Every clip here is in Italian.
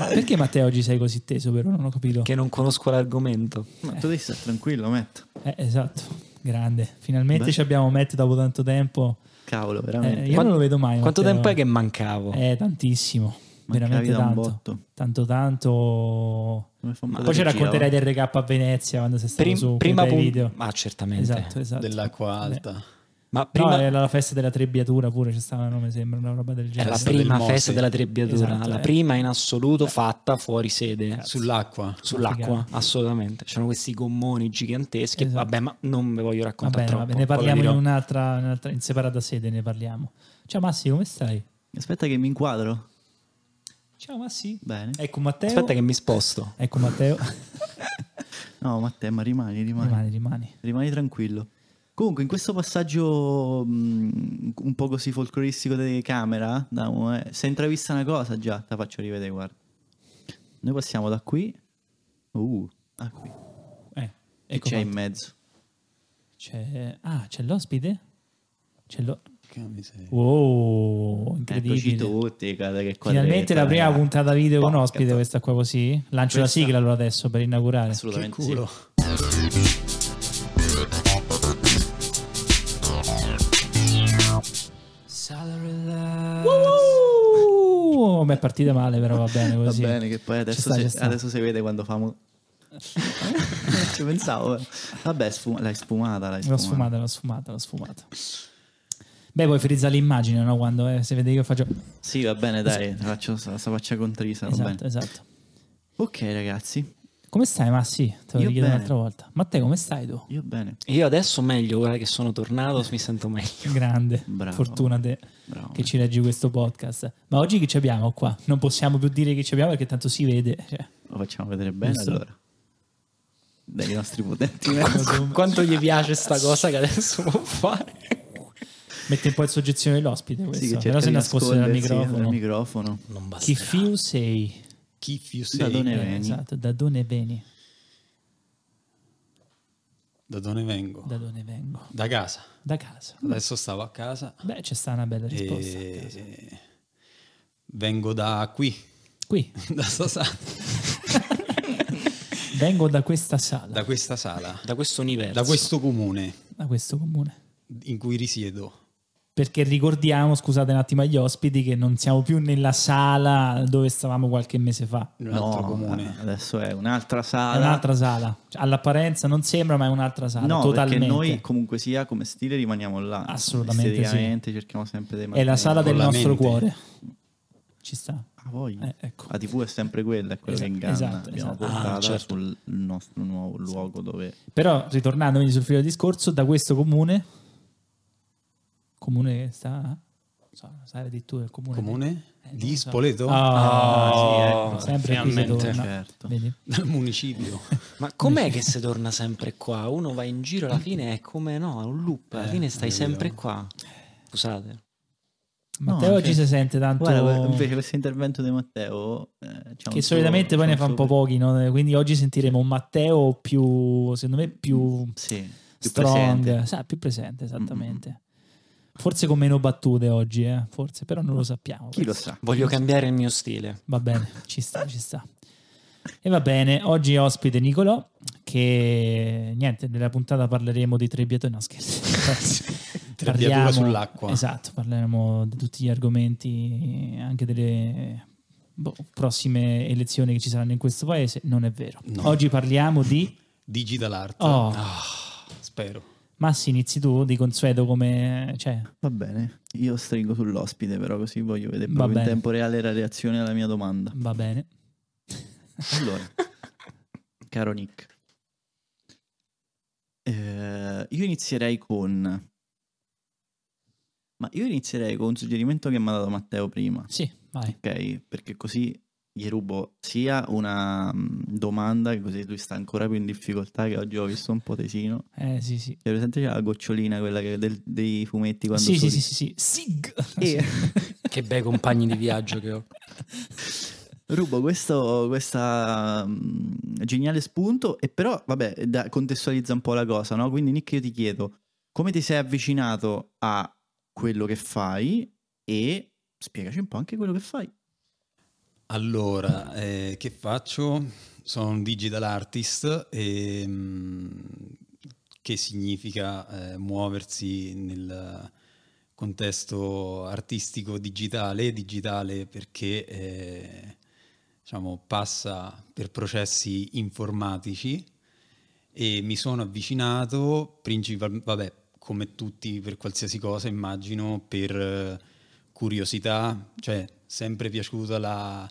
Ma perché Matteo oggi sei così teso, però? Non ho capito. Che non conosco l'argomento. Ma tu devi stare tranquillo, Matt. Eh, esatto, grande. Finalmente Beh. ci abbiamo Matt dopo tanto tempo. Cavolo, Eh, veramente. io Quanto- non lo vedo mai. Quanto Matteo. tempo è che mancavo? Eh, tantissimo. Mancavi veramente da un tanto. botto. Tanto, tanto. Po' Poi ci racconterai va? del recap a Venezia quando sei stato Prim- su prima pun- video. Ma certamente. Esatto, esatto. Dell'acqua alta. Ma No, prima era la festa della trebbiatura pure, c'è stata, non mi sembra, una roba del genere. la festa prima del Mose. festa della trebbiatura, Esatto, la eh. prima in assoluto fatta fuori sede Sull'acqua. sull'acqua, figata. assolutamente. C'erano questi gommoni giganteschi. Esatto. Vabbè, ma non ve voglio raccontare bene, va troppo. bene, ne parliamo in un'altra, in un'altra- in separata sede, ne parliamo. Ciao Massi, come stai? Aspetta che mi inquadro. Ciao Massi. Bene. Ecco Matteo. Aspetta che mi sposto. Ecco Matteo. No, Matteo, ma rimani, rimani. rimani, rimani. Rimani tranquillo. Comunque, in questo passaggio mh, un po' così folcloristico di camera, da, eh, si è intravista una cosa già, te la faccio rivedere, guarda. Noi passiamo da qui. Uh, a qui. Eh, ecco c'è in fatto. mezzo? C'è... Ah, c'è l'ospite? C'è lo... Che miseria. Wow, incredibile. tutti, guarda che Finalmente la prima puntata video con Porca ospite, to- questa qua così. Lancio la Questa- sigla allora adesso per inaugurare. Assolutamente Che sì. culo. Uh, beh, partita male, però va bene Va così. bene, che poi adesso, sta, si, adesso si vede quando famo... Ci pensavo. Vabbè, sfum- l'hai sfumata, l'hai L'ho sfumata. sfumata, l'ho sfumata, l'ho sfumata. Beh, poi frizza l'immagine, no? Quando eh, si vede che io faccio... Sì, va bene, dai, faccio sta sta faccia contrisa, va Esatto, bene. esatto. Ok, ragazzi, Come stai, Massi? Te lo richiedo un'altra volta. Matteo, come stai tu? io bene. Io adesso meglio, ora che sono tornato, mi sento meglio. Grande. Bravo. Fortuna te Bravo. che ci leggi questo podcast. Ma oggi chi ci abbiamo qua? Non possiamo più dire chi ci abbiamo perché tanto si vede. Cioè, Lo facciamo vedere bene Giusto. allora. Dai nostri potenti Quanto gli piace sta cosa che adesso può fare? mette un po' in soggezione l'ospite questo. Sì, che però di nascosto dal microfono. dal microfono. Non basta. Chi fiu sei? Chi più Da sei? dove Eh, veni? esatto, da dove veni? Da dove vengo? Da dove vengo? Da casa. Da casa. Adesso stavo a casa Beh, c'è sta una bella risposta. e vengo da qui, Qui, da, sta sala, vengo da questa sala, da questa sala, Da questo universo. da questo comune da questo comune. in cui risiedo. Perché ricordiamo, scusate un attimo agli ospiti, che non siamo più nella sala dove stavamo qualche mese fa. Un altro No, comune. adesso è un'altra È sala. un'altra sala. Cioè, All'apparenza non sembra, ma è un'altra sala. No, totalmente. perché noi comunque sia come stile rimaniamo là. Assolutamente sì. Cerchiamo sempre di È la sala del nostro cuore. Ci sta. Ah. Eh, ecco. La TV è sempre quella, è quello Esatto, che inganna. esatto, Abbiamo esatto. portata Ah, certo. sul nostro nuovo luogo dove... Però, ritornando quindi sul filo del discorso, da questo comune, comune che sta, so, sai di tu del comune, Comune Eh, di lo so. Spoleto? Ah, Oh, sì, ecco, sempre qui si finalmente. torna. Certo. Vedi? Dal municipio. Ma com'è che si torna sempre qua? Uno va in giro, alla fine è come no, è un loop, alla Eh, fine stai sempre qua. Scusate. Matteo No, oggi cioè- si sente tanto Guarda, invece questo intervento di Matteo... eh, che suo- solitamente poi ne fa un po' pochi, no? quindi oggi sentiremo un Matteo più, secondo me, più Sì, più strong, presente. sa, più presente esattamente. Forse con meno battute oggi, eh? forse, però non lo sappiamo. Chi lo questo. sa? Voglio cambiare il mio stile. Va bene, ci sta, ci sta. E va bene, oggi ospite Nicolò, che niente, nella puntata parleremo di trebbiature, no scherzo. Trebbiatura sull'acqua. Esatto, parleremo di tutti gli argomenti, anche delle boh, prossime elezioni che ci saranno in questo paese, non è vero. No. Oggi parliamo di... Digital art. Oh, Spero. Massi, inizi tu di consueto come... Cioè, Va bene, io stringo sull'ospite però così voglio vedere proprio in tempo reale la reazione alla mia domanda. va bene. Allora, caro Nick, eh, io inizierei con... Ma io inizierei con un suggerimento che mi ha dato Matteo prima, Sì, vai. ok? Perché così gli rubo sia una mm, domanda, che così lui sta ancora più in difficoltà, che oggi ho visto un po' tesino. Eh, sì, sì. Presente c'è la gocciolina, quella che del- dei fumetti quando Sì, sì, sì, sì, sì. Sig! E Che bei compagni di viaggio che ho. rubo questo questa, mm, geniale spunto e però, vabbè, da- contestualizza un po' la cosa, no? Quindi Nick io ti chiedo, come ti sei avvicinato a quello che fai e spiegaci un po' anche quello che fai. Allora, eh, che faccio? Sono un digital artist, e, mm, che significa eh, muoversi nel contesto artistico digitale, digitale perché eh, diciamo, passa per processi informatici e mi sono avvicinato principalmente, vabbè, come tutti per qualsiasi cosa, immagino, per curiosità, cioè sempre piaciuta la,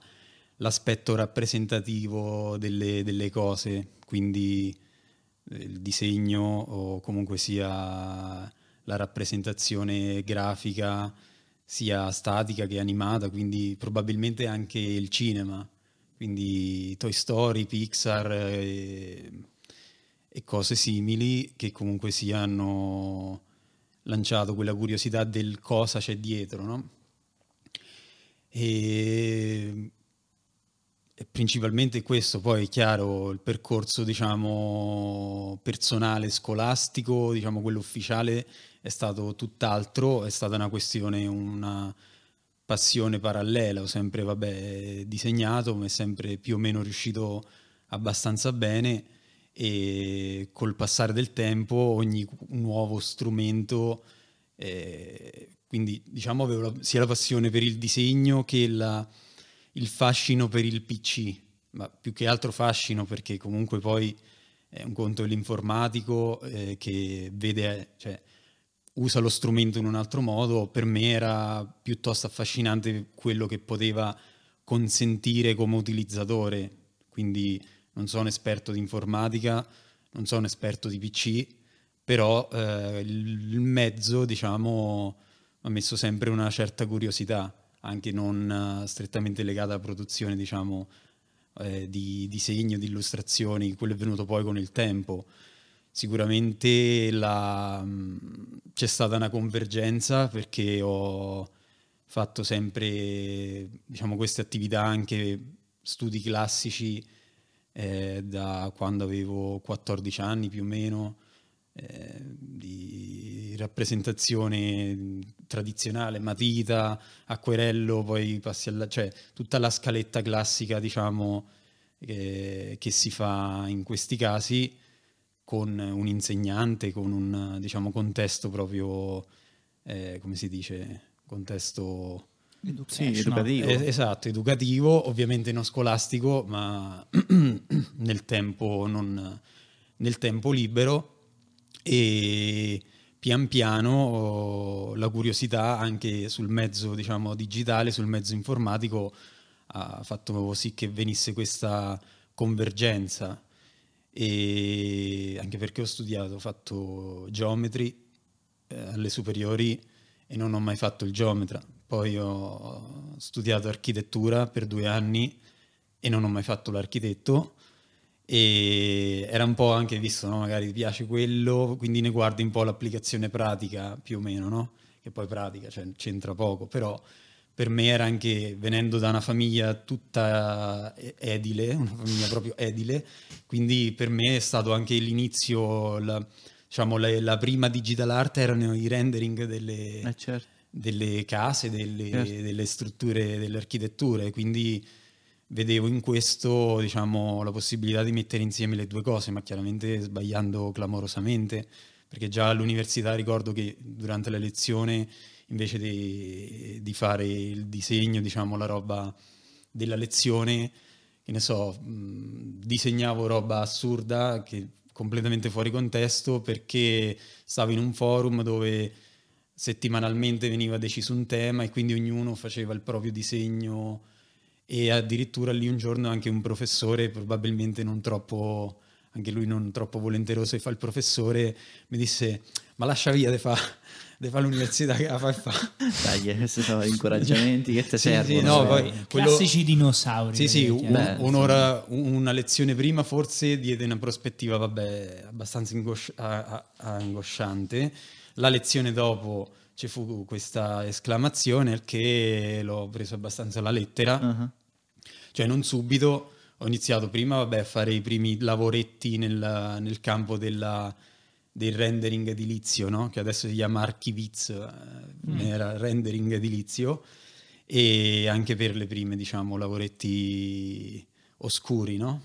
l'aspetto rappresentativo delle, delle, cose, quindi eh, il disegno o comunque sia la rappresentazione grafica, sia statica che animata, quindi probabilmente anche il cinema, quindi Toy Story, Pixar. E, e cose simili che comunque si hanno lanciato quella curiosità del cosa c'è dietro, no? E, principalmente questo, poi è chiaro il percorso diciamo personale, scolastico, diciamo quello ufficiale è stato tutt'altro, è stata una questione, una passione parallela, ho sempre vabbè, disegnato, ma è sempre più o meno riuscito abbastanza bene e col passare del tempo ogni nuovo strumento, eh, quindi diciamo avevo la, sia la passione per il disegno che la, il fascino per il PC, ma più che altro fascino perché comunque poi è un conto l'informatico eh, che vede, cioè, usa lo strumento in un altro modo, per me era piuttosto affascinante quello che poteva consentire come utilizzatore, quindi non sono esperto di informatica, non sono esperto di PC, però eh, il mezzo, diciamo, ha messo sempre una certa curiosità, anche non uh, strettamente legata alla produzione, diciamo, eh, di disegno, di illustrazioni, quello è venuto poi con il tempo. Sicuramente la, mh, c'è stata una convergenza perché ho fatto sempre diciamo, queste attività anche studi classici eh, da quando avevo 14 anni più o meno, eh, di rappresentazione tradizionale, matita, acquerello, poi passi alla... cioè tutta la scaletta classica, diciamo, che, che si fa in questi casi con un insegnante, con un diciamo, contesto proprio, eh, come si dice, contesto sì, educativo. Es- esatto, educativo, ovviamente non scolastico, ma nel tempo, non, nel tempo libero e pian piano la curiosità anche sul mezzo diciamo, digitale, sul mezzo informatico ha fatto sì che venisse questa convergenza. E anche perché ho studiato, ho fatto geometri eh, alle superiori e non ho mai fatto il geometra, poi ho studiato architettura per due anni e non ho mai fatto l'architetto e era un po' anche visto, no? magari ti piace quello, quindi ne guardi un po' l'applicazione pratica più o meno, no? che poi pratica, cioè c'entra poco, però per me era anche venendo da una famiglia tutta edile, una famiglia proprio edile, quindi per me è stato anche l'inizio, la, diciamo la, la prima digital art erano i rendering delle... Eh certo delle case, delle, certo. delle strutture, delle architetture, quindi vedevo in questo diciamo, la possibilità di mettere insieme le due cose, ma chiaramente sbagliando clamorosamente, perché già all'università ricordo che durante la lezione invece di, di fare il disegno, diciamo la roba della lezione, che ne so, mh, disegnavo roba assurda che completamente fuori contesto perché stavo in un forum dove settimanalmente veniva deciso un tema e quindi ognuno faceva il proprio disegno e addirittura lì un giorno anche un professore, probabilmente non troppo, anche lui non troppo volenteroso e fa il professore, mi disse ma lascia via, de fa, de fa l'università che la fa e fa. Dai, questi sono incoraggiamenti che ti Sì, servono. sì, no, eh. poi quello- Classici dinosauri. Sì, sì, un- eh. Beh, un'ora, una lezione prima forse diede una prospettiva, vabbè, abbastanza ingosci- a- a- angosciante. La lezione dopo ci fu questa esclamazione che l'ho preso abbastanza alla lettera, Ah, cioè non subito, ho iniziato prima vabbè, a fare i primi lavoretti nel, nel campo della- del rendering edilizio, no? che adesso si chiama Archiviz, eh, era rendering edilizio, e anche per le prime, diciamo, lavoretti oscuri, no?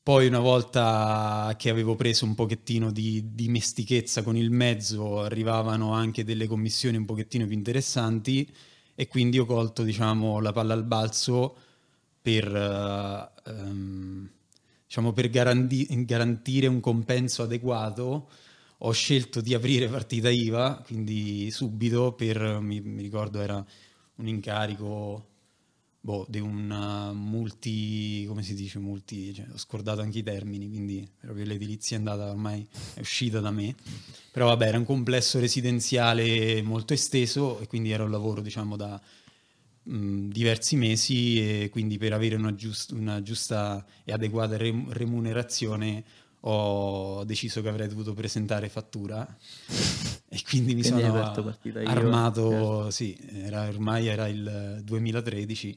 Poi una volta che avevo preso un pochettino di dimestichezza con il mezzo, arrivavano anche delle commissioni un pochettino più interessanti e quindi ho colto, diciamo, la palla al balzo per, uh, um, diciamo, per garanti- garantire un compenso adeguato. Ho scelto di aprire partita IVA, quindi subito per, mi, mi ricordo era un incarico boh, di un uh, multi, come si dice, multi, cioè, ho scordato anche i termini, quindi proprio l'edilizia è andata ormai, è uscita da me, però vabbè era un complesso residenziale molto esteso e quindi era un lavoro diciamo da mh, diversi mesi e quindi per avere una, giust- una giusta e adeguata rem- remunerazione ho deciso che avrei dovuto presentare fattura e quindi mi Quindi sono armato, certo. sì, era, ormai era il 2013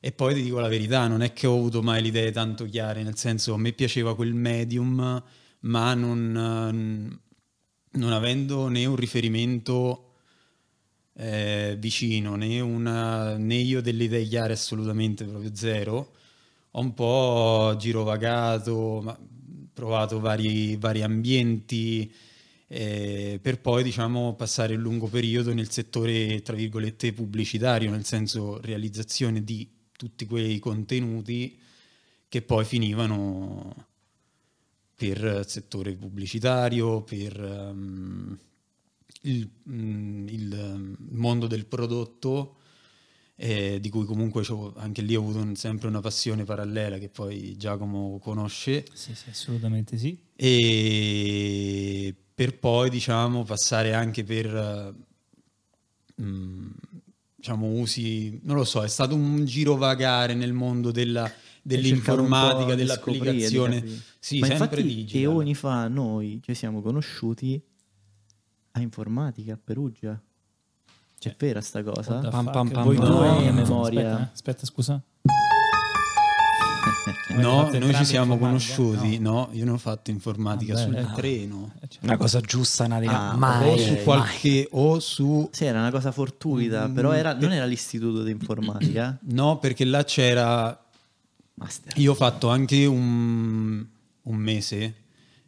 e poi ti dico la verità, non è che ho avuto mai le idee tanto chiare, nel senso a me piaceva quel medium, ma non, non avendo né un riferimento eh, vicino, né, una, né io delle idee chiare assolutamente, proprio zero, ho un po' girovagato, provato vari, vari ambienti, eh, per poi diciamo passare un lungo periodo nel settore tra virgolette pubblicitario, nel senso realizzazione di tutti quei contenuti che poi finivano per settore pubblicitario, per um, il, mm, il, mondo del prodotto, eh, di cui comunque anche lì ho avuto un, sempre una passione parallela che poi Giacomo conosce. Sì, sì, assolutamente sì. E per poi diciamo passare anche per... Um, diciamo, usi, non lo so, è stato un girovagare nel mondo della, dell'informatica, dell'applicazione. Sì, Ma sempre infatti, digital. eoni fa noi ci siamo conosciuti a informatica a Perugia. C'è Cioè, vera sta cosa? Pam, pam, pam, Voi due No, in memoria. Aspetta, eh, aspetta, scusa. No, noi ci siamo conosciuti, no. io ne ho fatto informatica Vabbè, sul ecco. treno Eh, cioè, Una cosa giusta, Nadia. Ah, mai, o su mai. qualche o su Sì, era una cosa fortuita, Mm, però era- non era l'istituto di informatica. no perché là c'era Master. io ho fatto anche un, un mese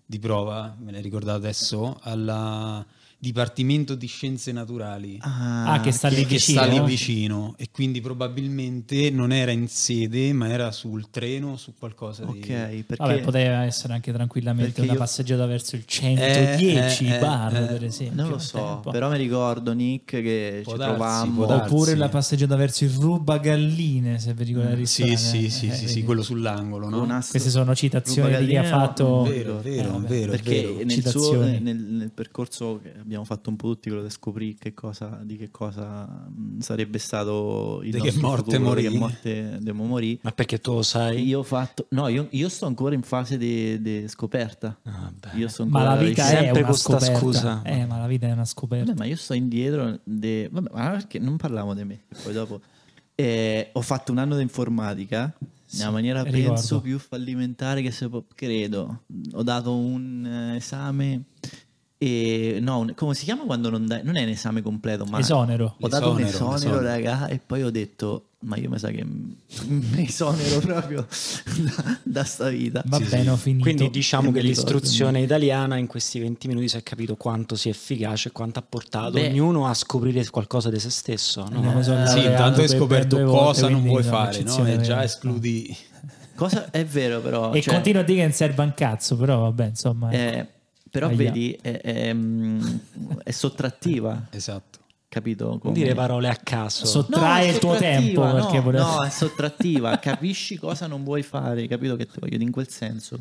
di prova me l'hai ricordato adesso al Dipartimento di Scienze Naturali Ah, che sta lì che vicino. sta lì vicino e quindi probabilmente non era in sede ma era sul treno su qualcosa di Ok, perché Vabbè, poteva essere anche tranquillamente una io- passeggiata verso il 110 Eh, eh, bar, eh, per esempio. non lo so, tempo. però mi ricordo Nick che Può ci darsi, trovammo può darsi. Oppure la passeggiata verso il rubagalline, se vi ricordate Mm, sì sì sì Eh, sì, vedi. sì quello sull'angolo no? Astro- Queste sono citazioni di chi ha fatto... vero vero Eh, vero perché vero. nel, suo, Citazioni. nel, nel percorso che abbiamo fatto un po' tutti quello di scoprire che cosa, di che cosa mh, sarebbe stato il Di che nostro morte futuro, morì. che morte dobbiamo morire Ma perché tu lo sai? io ho fatto no io, io sto ancora in fase di scoperta Ah, Ma la vita è Sempre una scoperta. scusa. Eh, ma la vita è una scoperta. Vabbè, ma io sto indietro de- vabbè, ma perché non parliamo di me poi dopo Eh, ho fatto un anno di informatica Sì, nella maniera ricordo. penso più fallimentare che si può credo ho dato un eh, esame e no come si chiama quando non dai non è un esame completo ma Esonero. ho dato un Esonero, esonero raga e poi ho detto ma io mi sa che mi esonero proprio da, da sta vita Va Sì, bene, sì. ho finito. Quindi diciamo che l'istruzione italiana in questi 20 minuti si è capito quanto sia efficace e quanto ha portato Beh. ognuno a scoprire qualcosa di se stesso. no? Io mi sono sì intanto hai per- scoperto per volte, cosa non vuoi fare no? e già escludi cosa è vero però E cioè- continua a dire che non serve un cazzo, però vabbè, insomma. Eh, però Ahia. vedi, è, è, mm, è sottrattiva, esatto capito? Non dire parole a caso. Sotto- No, il tuo tempo, sottrattiva, perché no, volevo- no, è sottrattiva, capisci cosa non vuoi fare, capito che ti voglio dire in quel senso.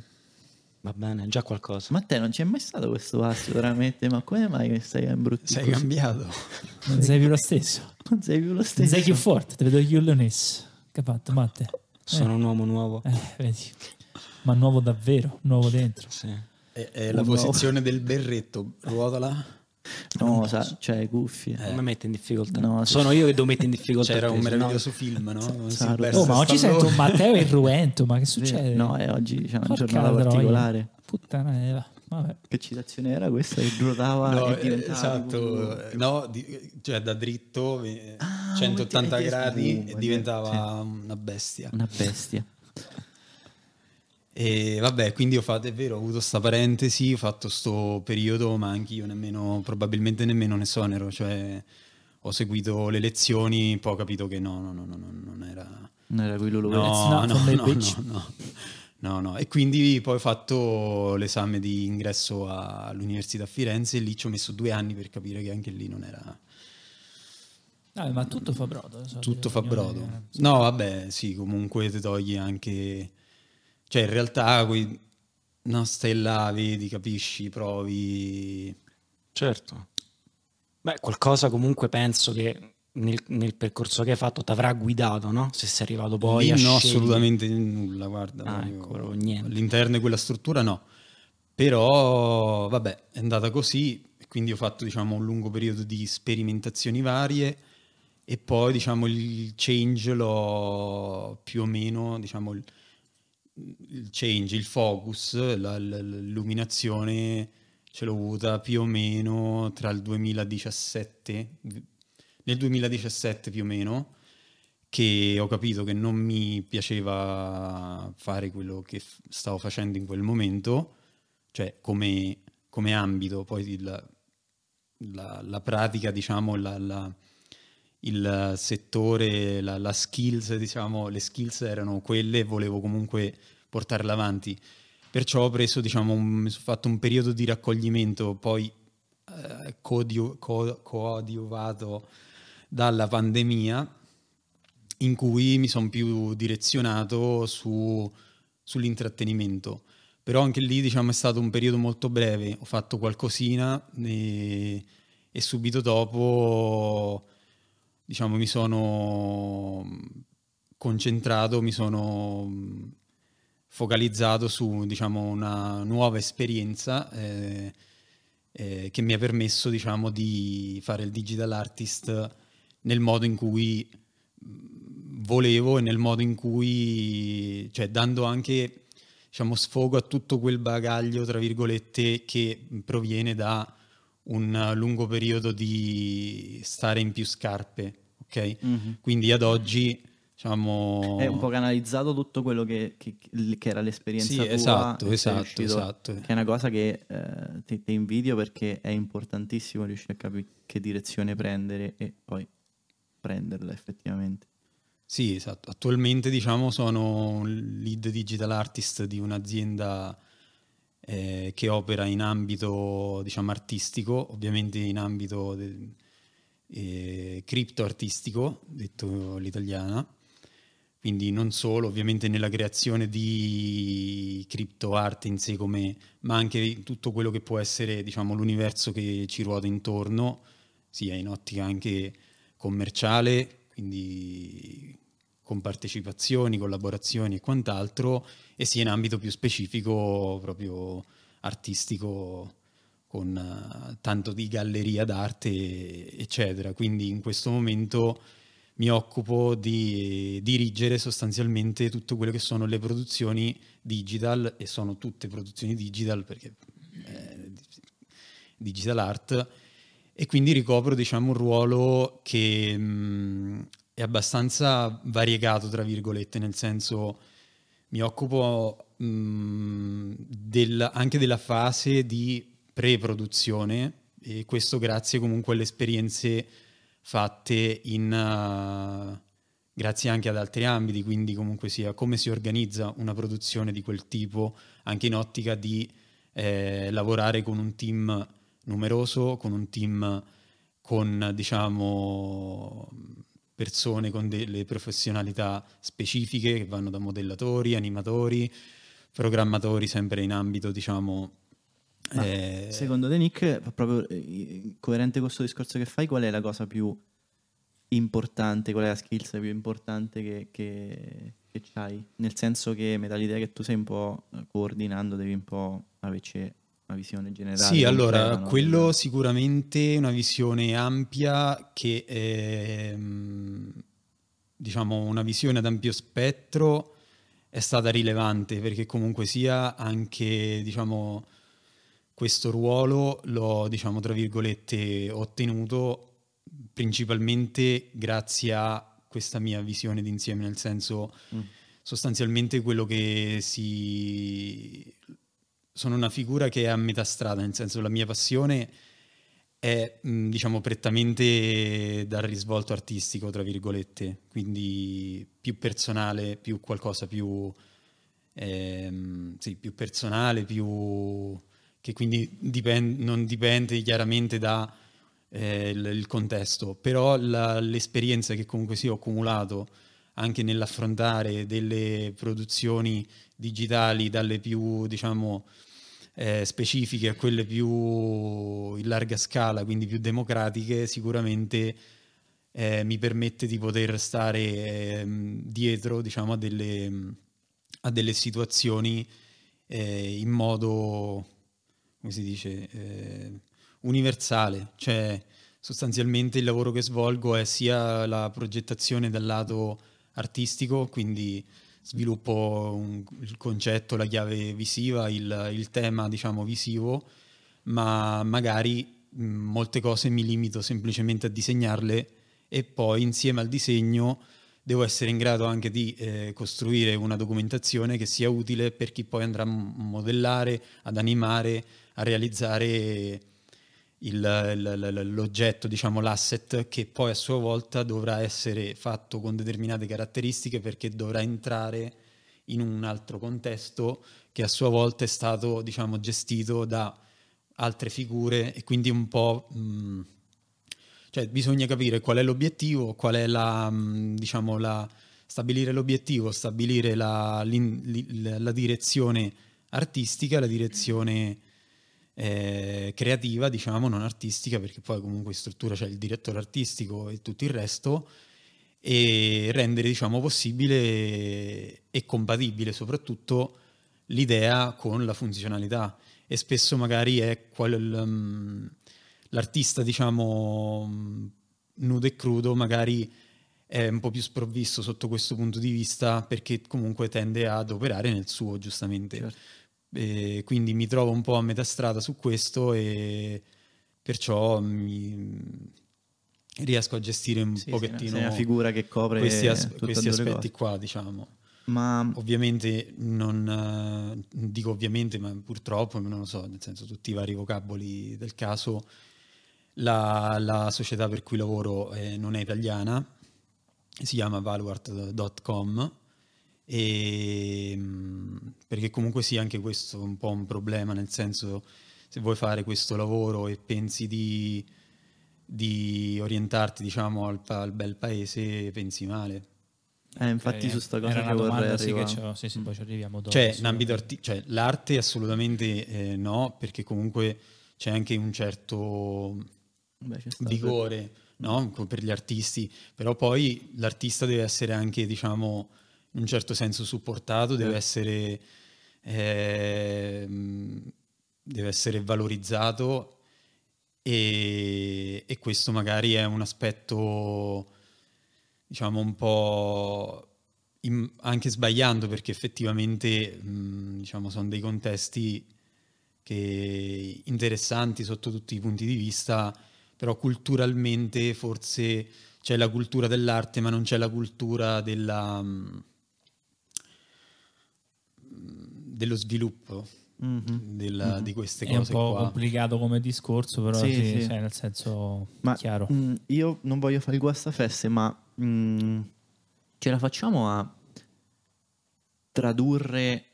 Va bene, è già qualcosa. Ma a te non c'è mai stato questo passo veramente, ma come mai che stai a imbruttire? sei cambiato Non sei più lo stesso. Non sei più lo Non stesso. sei più forte, ti vedo ha fatto, Matte? Sono un uomo nuovo. Eh, vedi. Ma nuovo davvero, nuovo dentro. Sì. È, è la posizione del berretto ruotala No, sa, cioè cuffie. Non mi mette in difficoltà. No, sì. Sono io che devo mettere in difficoltà. c'era un se no- meraviglioso film no? Sylvester Oh, ma oggi sento un Matteo irruento, ma che succede? No, è oggi c'è una giornata particolare. Puttana Eva. Vabbè. Che citazione era questa che ruotava No, e eh, diventava esatto, eh, no, di- cioè da dritto eh, Ah, 180 metti- gradi e sì. diventava una bestia. Una bestia. E vabbè, quindi ho fatto, è vero, ho avuto sta parentesi, ho fatto sto periodo, ma anche io nemmeno, probabilmente nemmeno ne sonero, cioè ho seguito le lezioni, poi ho capito che no, no, no, no, no, non era... Non era quello lo No, no, no, no, no. No, no. E quindi poi ho fatto l'esame di ingresso all'Università a Firenze e lì ci ho messo due anni per capire che anche lì non era... Vabbè, ma tutto fa brodo. so, Tutto fa brodo. eh, No, vabbè, sì, comunque ti togli anche... Cioè, in realtà, quei... no, stai là, vedi, capisci, provi... Certo. Beh, qualcosa comunque penso che nel, nel percorso che hai fatto ti avrà guidato, no? Se sei arrivato poi Lì a no, scegliere. assolutamente nulla, guarda. Ah, ecco, niente. All'interno di quella struttura no. Però, vabbè, è andata così, e quindi ho fatto, diciamo, un lungo periodo di sperimentazioni varie e poi, diciamo, il change l'ho più o meno, diciamo, il, il change, il focus, la- la- l'illuminazione ce l'ho avuta più o meno tra il 2017, nel 2017 più o meno, che ho capito che non mi piaceva fare quello che stavo facendo in quel momento, cioè come, come ambito, poi il- la, la pratica, diciamo, la- la- il settore, la, la skills, diciamo, le skills erano quelle e volevo comunque portarle avanti. Perciò ho preso, diciamo, un, fatto un periodo di raccoglimento, poi eh, codio- co- coadiuvato dalla pandemia, in cui mi sono più direzionato su- sull'intrattenimento. Però anche lì, diciamo, è stato un periodo molto breve. Ho fatto qualcosina e, e subito dopo, diciamo, mi sono concentrato, mi sono focalizzato su, diciamo, una nuova esperienza eh, eh, che mi ha permesso, diciamo, di fare il digital artist nel modo in cui mh, volevo e nel modo in cui, cioè dando anche diciamo, sfogo a tutto quel bagaglio, tra virgolette, che proviene da un lungo periodo di stare in più scarpe, ok? Mhm. Quindi ad oggi, diciamo... È un po' canalizzato tutto quello che, che- che era l'esperienza Sì, tua. esatto, esatto, riuscito- esatto. Che è una cosa che eh, ti, ti invidio perché è importantissimo riuscire a capire che direzione prendere e poi prenderla effettivamente. Sì, esatto. Attualmente diciamo sono lead digital artist di un'azienda eh, che opera in ambito diciamo artistico, ovviamente in ambito eh, cripto artistico, detto l'italiana. Quindi non solo ovviamente nella creazione di cripto arte in sé come, ma anche tutto quello che può essere diciamo l'universo che ci ruota intorno, sia in ottica anche commerciale, quindi con partecipazioni, collaborazioni e quant'altro, e sia in ambito più specifico, proprio artistico, con eh, tanto di galleria d'arte, eccetera. Quindi in questo momento mi occupo di dirigere sostanzialmente tutto quello che sono le produzioni digital, e sono tutte produzioni digital perché eh, digital art, e quindi ricopro diciamo un ruolo che mh, è abbastanza variegato, tra virgolette, nel senso mi occupo mh, del- anche della fase di pre-produzione e questo grazie comunque alle esperienze fatte in, uh, grazie anche ad altri ambiti, quindi comunque sia come si organizza una produzione di quel tipo, anche in ottica di eh, lavorare con un team numeroso, con un team con diciamo persone con delle professionalità specifiche che vanno da modellatori, animatori, programmatori sempre in ambito diciamo eh, Secondo te, Nick, proprio eh, coerente con questo discorso che fai, qual è la cosa più importante, qual è la skills più importante che, che, che hai? Nel senso che mi dà l'idea che tu sei un po' coordinando, devi un po' averci una visione generale. Sì, allora, completa, no? quello sicuramente una visione ampia che è, diciamo, una visione ad ampio spettro è stata rilevante perché comunque sia anche, diciamo, questo ruolo l'ho, diciamo, tra virgolette, ottenuto principalmente grazie a questa mia visione d'insieme, nel senso mm. sostanzialmente quello che si... Sono una figura che è a metà strada, nel senso la mia passione è, mm, diciamo, prettamente dal risvolto artistico, tra virgolette, quindi più personale, più qualcosa più, ehm, sì, più personale, più che quindi dipende, non dipende chiaramente dal eh, contesto, però la, l'esperienza che comunque sì ho accumulato anche nell'affrontare delle produzioni digitali dalle più diciamo eh, specifiche a quelle più in larga scala, quindi più democratiche, sicuramente eh, mi permette di poter stare eh, dietro diciamo, a, delle, a delle situazioni eh, in modo come si dice, eh, universale, cioè sostanzialmente il lavoro che svolgo è sia la progettazione dal lato artistico, quindi sviluppo un, il concetto, la chiave visiva, il, il tema diciamo visivo, ma magari mh, molte cose mi limito semplicemente a disegnarle e poi insieme al disegno devo essere in grado anche di eh, costruire una documentazione che sia utile per chi poi andrà a modellare, ad animare, a realizzare il, il, l'oggetto, diciamo l'asset, che poi a sua volta dovrà essere fatto con determinate caratteristiche perché dovrà entrare in un altro contesto che a sua volta è stato diciamo, gestito da altre figure e quindi un po'... Mh, cioè bisogna capire qual è l'obiettivo, qual è la, diciamo, la stabilire l'obiettivo, stabilire la, la, direzione artistica, la direzione eh, creativa, diciamo, non artistica, perché poi comunque in struttura c'è il direttore artistico e tutto il resto, e rendere, diciamo, possibile e compatibile soprattutto l'idea con la funzionalità. E spesso magari è quel, um, l'artista, diciamo, nudo e crudo, magari è un po' più sprovvisto sotto questo punto di vista perché comunque tende ad operare nel suo, giustamente. Certo. E quindi mi trovo un po' a metà strada su questo e perciò mi riesco a gestire un sì, pochettino una figura che copre questi, as- questi aspetti qua, diciamo. Ma ovviamente non dico ovviamente, ma purtroppo non lo so, nel senso tutti i vari vocaboli del caso. La, la società per cui lavoro eh, non è italiana, si chiama valuart.com e, mm, perché comunque sì, anche questo è un po' un problema, nel senso se vuoi fare questo lavoro e pensi di, di orientarti diciamo al, al, bel paese, pensi male. Eh, infatti okay. su sta cosa Era che vorrei sì, che sì, sì, poi ci arriviamo dopo. Cioè, in ambito arti- cioè, l'arte assolutamente eh, no, perché comunque c'è anche un certo Beh, vigore no? per gli artisti, però poi l'artista deve essere anche, diciamo, un certo senso supportato, deve, eh. essere, eh, deve essere valorizzato e, e, questo magari è un aspetto, diciamo, un po' in, anche sbagliando perché effettivamente, mh, diciamo, sono dei contesti che interessanti sotto tutti i punti di vista, però culturalmente forse c'è la cultura dell'arte, ma non c'è la cultura della dello sviluppo mm-hmm. della, mm-hmm. di queste cose. È un po' qua. complicato come discorso, però sì, sì, sì. Cioè, nel senso ma, chiaro. Mh, mm, io non voglio fare il guastafeste, ma mh, mm, ce la facciamo a tradurre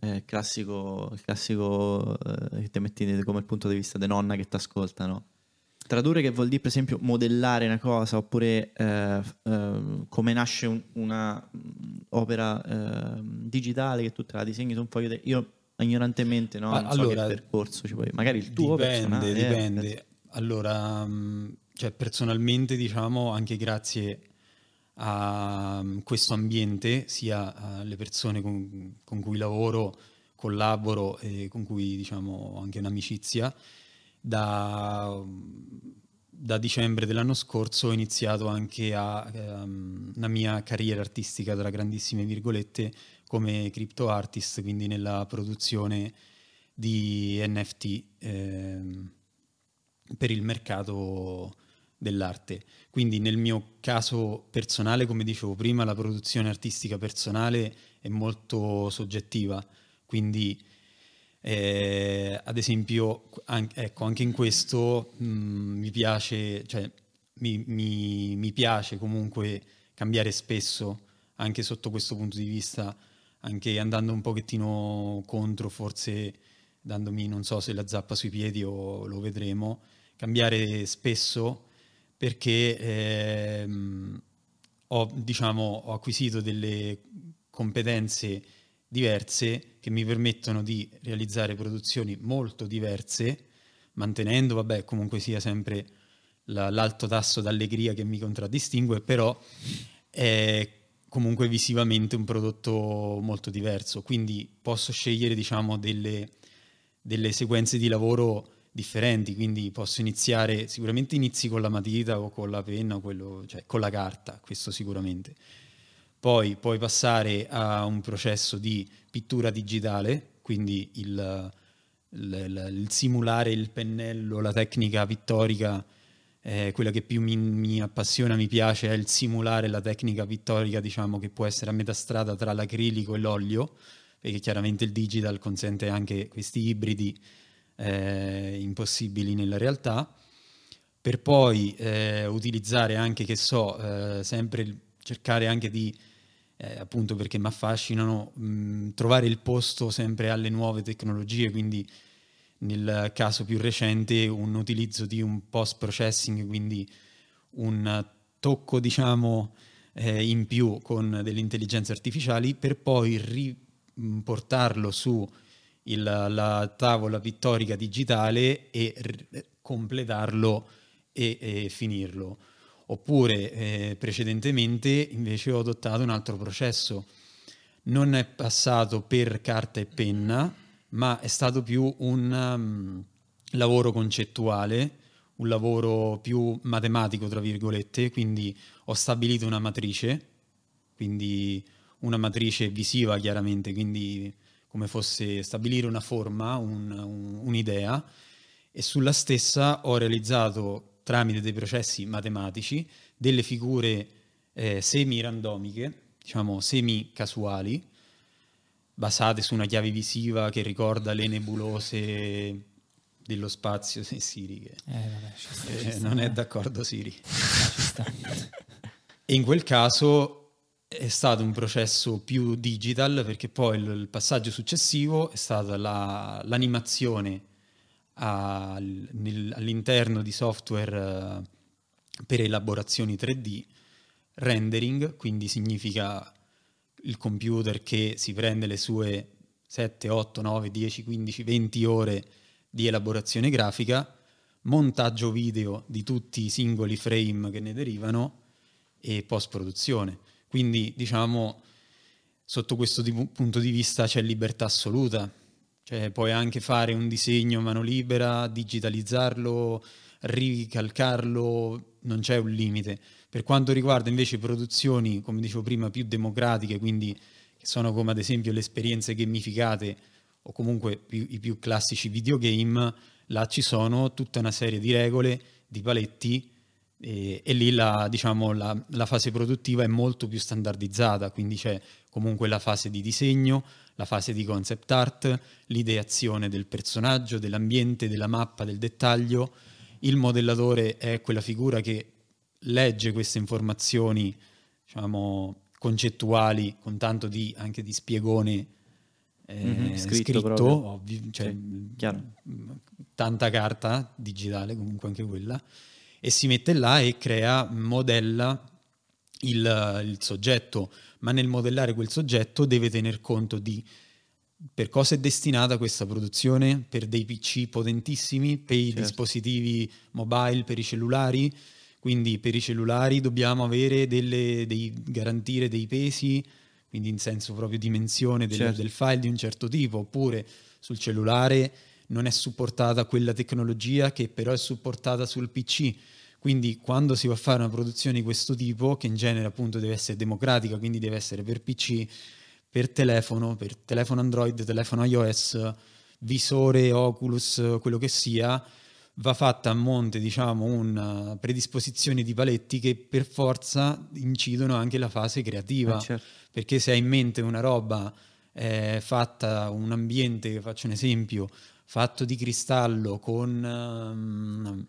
eh, classico, il classico eh, che ti metti come il punto di vista di nonna che ti ascolta, no? Tradurre che vuol dire per esempio modellare una cosa oppure eh, eh, come nasce un, una opera eh, digitale che tu te la disegni su un foglio. De... Io ignorantemente no, non allora, so che percorso ci puoi. Magari il tuo dipende, eh, dipende. Allora, mm, cioè personalmente diciamo anche grazie a mm, questo ambiente, sia alle persone con, con cui lavoro, collaboro e con cui diciamo ho anche un'amicizia da, da dicembre dell'anno scorso ho iniziato anche a, um, la mia carriera artistica, tra grandissime virgolette, come crypto artist, quindi nella produzione di NFT ehm, per il mercato dell'arte. Quindi nel mio caso personale, come dicevo prima, la produzione artistica personale è molto soggettiva, quindi eh, ad esempio, an- ecco, anche in questo mh, mi piace, cioè, mi, mi, mi piace comunque cambiare spesso, anche sotto questo punto di vista, anche andando un pochettino contro, forse dandomi, non so se la zappa sui piedi o lo vedremo, cambiare spesso perché ehm, ho, diciamo, ho acquisito delle competenze diverse che mi permettono di realizzare produzioni molto diverse, mantenendo, vabbè, comunque sia sempre la, l'alto tasso d'allegria che mi contraddistingue, però è comunque visivamente un prodotto molto diverso, quindi posso scegliere, diciamo, delle, delle sequenze di lavoro differenti, quindi posso iniziare, sicuramente inizi con la matita o con la penna, o quello, cioè con la carta, questo sicuramente. Poi puoi passare a un processo di pittura digitale, quindi il, il, il simulare il pennello, la tecnica pittorica, eh, quella che più mi, mi, appassiona, mi piace, è il simulare la tecnica pittorica, diciamo, che può essere a metà strada tra l'acrilico e l'olio, perché chiaramente il digital consente anche questi ibridi eh, impossibili nella realtà, per poi eh, utilizzare anche, che so, eh, sempre cercare anche di, eh, appunto perché mi affascinano, mh, trovare il posto sempre alle nuove tecnologie, quindi nel caso più recente un utilizzo di un post processing, quindi un tocco diciamo eh, in più con delle intelligenze artificiali per poi riportarlo su il, la tavola pittorica digitale e r- completarlo e, e, finirlo. Oppure eh, precedentemente invece ho adottato un altro processo. Non è passato per carta e penna, ma è stato più un um, lavoro concettuale, un lavoro più matematico, tra virgolette, quindi ho stabilito una matrice, quindi una matrice visiva chiaramente, quindi come fosse stabilire una forma, un, un, un'idea, e sulla stessa ho realizzato tramite dei processi matematici delle figure eh, semi-randomiche, diciamo semi-casuali, basate su una chiave visiva che ricorda le nebulose dello spazio. Sì, Siri, che, eh, vabbè, sta, eh, non è d'accordo Siri. e in quel caso è stato un processo più digital perché poi il, il passaggio successivo è stata la, l'animazione a, nel, all'interno di software uh, per elaborazioni 3D, rendering, quindi significa il computer che si prende le sue 7, 8, 9, 10, 15, 20 ore di elaborazione grafica, montaggio video di tutti i singoli frame che ne derivano e post produzione. Quindi, diciamo, sotto questo punto di vista c'è libertà assoluta. Cioè, puoi anche fare un disegno a mano libera, digitalizzarlo, ricalcarlo, non c'è un limite. Per quanto riguarda invece produzioni, come dicevo prima, più democratiche, quindi che sono come ad esempio le esperienze gamificate o comunque più, i più classici videogame, là ci sono tutta una serie di regole, di paletti e, e lì la, diciamo, la, la, fase produttiva è molto più standardizzata, quindi c'è comunque la fase di disegno, la fase di concept art, l'ideazione del personaggio, dell'ambiente, della mappa, del dettaglio. Il modellatore è quella figura che legge queste informazioni, diciamo, concettuali, con tanto di, anche di spiegone eh, mm-hmm, scritto, scritto ovvio, cioè, sì, tanta carta digitale comunque anche quella e si mette là e crea, modella il, il soggetto, ma nel modellare quel soggetto deve tener conto di per cosa è destinata questa produzione, per dei PC potentissimi, per i certo. dispositivi mobile, per i cellulari, quindi per i cellulari dobbiamo avere delle, dei, garantire dei pesi, quindi in senso proprio dimensione del, certo. del file di un certo tipo, oppure sul cellulare non è supportata quella tecnologia che però è supportata sul PC. Quindi quando si va a fare una produzione di questo tipo, che in genere appunto deve essere democratica, quindi deve essere per PC, per telefono, per telefono Android, telefono iOS, visore, Oculus, quello che sia, va fatta a monte, diciamo, una predisposizione di paletti che per forza incidono anche la fase creativa. Eh, certo. Perché se hai in mente una roba eh, fatta, un ambiente, faccio un esempio, fatto di cristallo con ehm,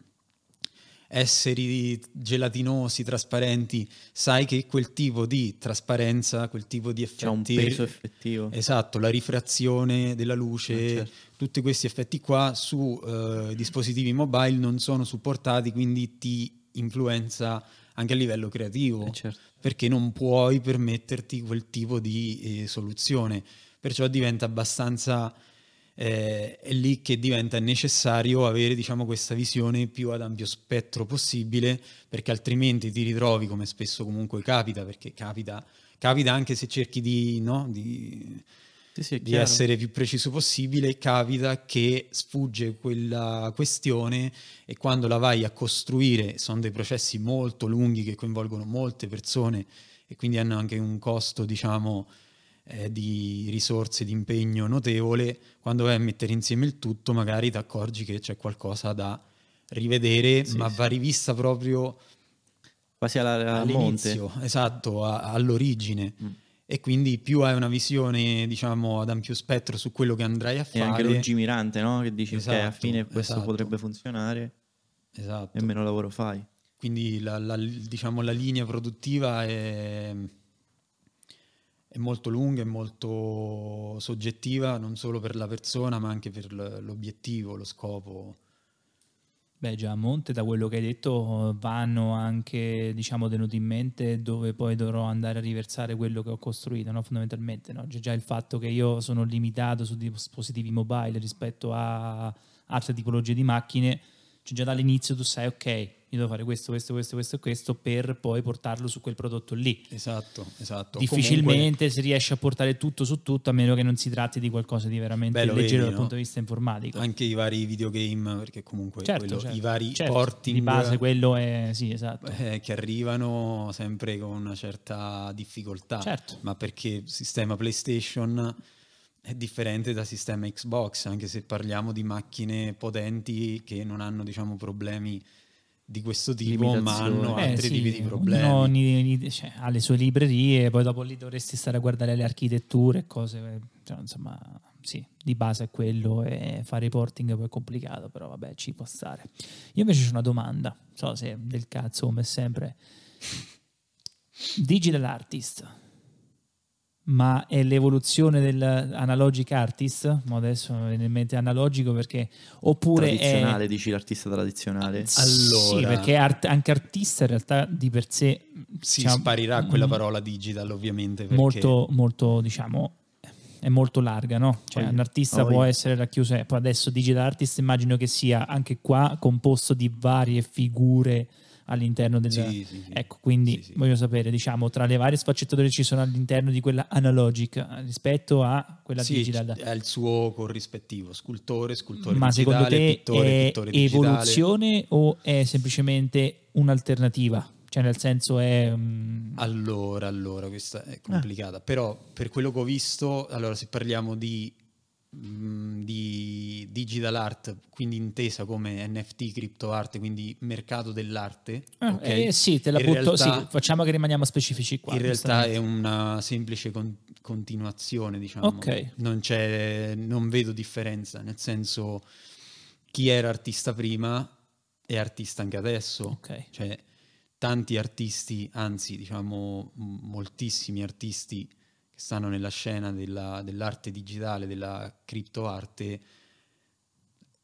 esseri gelatinosi, trasparenti, sai che quel tipo di trasparenza, quel tipo di effetti... C'ha un peso effettivo. Esatto, la rifrazione della luce, Eh, certo. tutti questi effetti qua su eh, dispositivi mobile non sono supportati, quindi ti influenza anche a livello creativo, Eh, certo. perché non puoi permetterti quel tipo di eh, soluzione. Perciò diventa abbastanza... eh, è lì che diventa necessario avere diciamo, questa visione più ad ampio spettro possibile, perché altrimenti ti ritrovi, come spesso comunque capita, perché capita, capita anche se cerchi di, no, di, Sì, sì, di essere più preciso possibile, capita che sfugge quella questione e quando la vai a costruire sono dei processi molto lunghi che coinvolgono molte persone e quindi hanno anche un costo, diciamo, eh, di risorse, di impegno notevole, quando vai a mettere insieme il tutto magari ti accorgi che c'è qualcosa da rivedere, Sì, ma sì. va rivista proprio Quasi alla, a monte. all'inizio, esatto, a- all'origine. Mm. E quindi più hai una visione, diciamo, ad ampio spettro su quello che andrai a E fare. anche lungimirante, no? Che dici, ok, alla Esatto, fine questo esatto. potrebbe funzionare Esatto. e meno lavoro fai. Quindi la, la- diciamo, la linea produttiva è, è molto lunga, è molto soggettiva, non solo per la persona, ma anche per l'obiettivo, lo scopo. Beh, già a monte, da quello che hai detto, vanno anche, diciamo, tenuti in mente dove poi dovrò andare a riversare quello che ho costruito, no? Fondamentalmente, no? C'è già il fatto che io sono limitato su dispositivi mobile rispetto a altre tipologie di macchine, c'è già dall'inizio tu sai, ok, io devo fare questo, questo, questo, questo e questo per poi portarlo su quel prodotto lì. Esatto, esatto. Difficilmente si riesce a portare tutto su tutto a meno che non si tratti di qualcosa di veramente Beh, lo leggero vedi, dal no? punto di vista informatico. Comunque anche i vari videogame, perché comunque Certo, quello- certo, i vari certo, porting di base quello è sì, esatto. eh, che arrivano sempre con una certa difficoltà, Certo. ma perché il sistema PlayStation è differente da sistema Xbox, anche se parliamo di macchine potenti che non hanno diciamo problemi di questo tipo, ma hanno Eh, altri sì, tipi di ognuno problemi. ni- ni- cioè, ha le sue librerie, poi dopo lì dovresti stare a guardare le architetture e cose, cioè, insomma, sì, di base è quello e fare i porting poi è complicato, però vabbè, ci può stare. Io invece ho una domanda, non so se del cazzo come sempre. Digital artist, ma è l'evoluzione dell'analogic artist? Mo adesso mi viene in mente analogico perché oppure è Tradizionale, dici l'artista tradizionale. sì, Allora- perché art- anche artista in realtà di per sé Si diciamo, sparirà quella mm, parola digital ovviamente perché molto, molto, diciamo, è molto larga, no? Cioè, Poi- un artista poi- può essere racchiuso. eh, Poi adesso digital artist immagino che sia anche qua composto di varie figure all'interno del. Sì, sì, sì. Ecco, quindi voglio sapere, diciamo, tra le varie sfaccettature che ci sono all'interno di quella analogic eh, rispetto a quella Sì, digital. è il suo corrispettivo, scultore, scultore Ma digitale, secondo te pittore, è pittore digitale. evoluzione o è semplicemente un'alternativa? Cioè, nel senso è. mm, Allora, allora, questa è complicata, però per quello che ho visto, allora se parliamo di, di digital art, quindi intesa come NFT, crypto art, quindi mercato dell'arte, ah, ok? eh, sì, te la In butto. realtà- sì, facciamo che rimaniamo specifici qua. in realtà è una semplice con- continuazione, diciamo. Ok. Non, c'è, non vedo differenza, nel senso chi era artista prima è artista anche adesso. Ok. Cioè, tanti artisti, anzi, diciamo, moltissimi artisti che stanno nella scena della- dell'arte digitale, della criptoarte,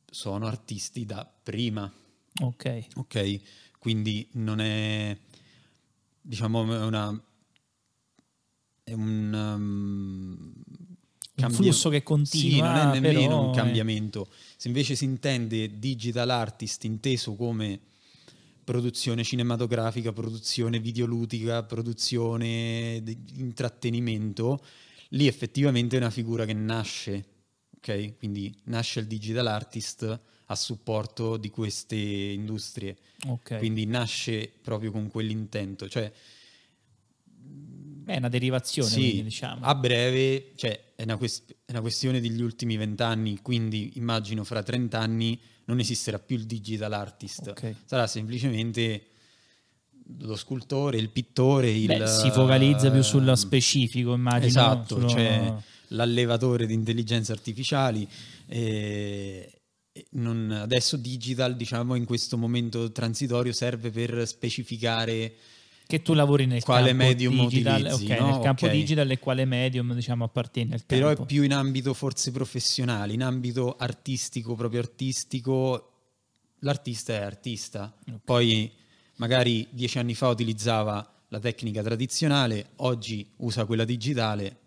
sono artisti da prima. Ok. Ok, quindi non è, diciamo, è una... È un, um, cambia- flusso che continua, Sì, non è nemmeno un è- cambiamento. Se invece si intende digital artist inteso come produzione cinematografica, produzione videoludica, produzione di intrattenimento, lì effettivamente è una figura che nasce, ok? Quindi nasce il digital artist a supporto di queste industrie. Ok. Quindi nasce proprio con quell'intento. Cioè, È una derivazione, sì, quindi, diciamo. a breve, cioè è una, quest- è una questione degli ultimi vent'anni, quindi immagino fra 30 anni non esisterà più il digital artist, Ok. sarà semplicemente lo scultore, il pittore, il... Beh, si focalizza più sullo specifico, immagino. Esatto, sullo- c'è l'allevatore di intelligenze artificiali. e- e non- adesso digital, diciamo, in questo momento transitorio serve per specificare Che tu lavori nel Quale campo medium digital, utilizzi, ok, no? nel campo Ok. digital e quale medium diciamo appartiene al Però campo. è più in ambito forse professionale, in ambito artistico, proprio artistico, l'artista è artista. Poi magari dieci anni fa utilizzava la tecnica tradizionale, oggi usa quella digitale,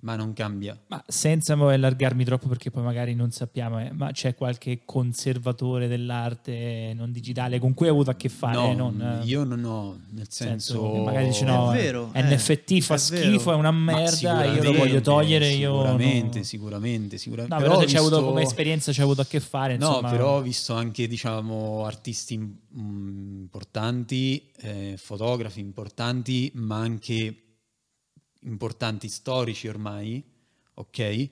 ma non cambia. Ma senza poi allargarmi troppo perché poi magari non sappiamo, eh, ma c'è qualche conservatore dell'arte non digitale con cui hai avuto a che fare? no, eh, non, io non ho, nel senso senso... che magari dice no, È vero, eh, NFT fa è schifo, vero. è una merda, io lo voglio togliere, io Sicuramente, no. sicuramente, sicuramente. No, però, se c'è avuto visto- come esperienza, c'è avuto a che fare. No, insomma. però ho visto anche, diciamo, artisti mm, importanti, eh, fotografi importanti, ma anche importanti storici ormai, ok?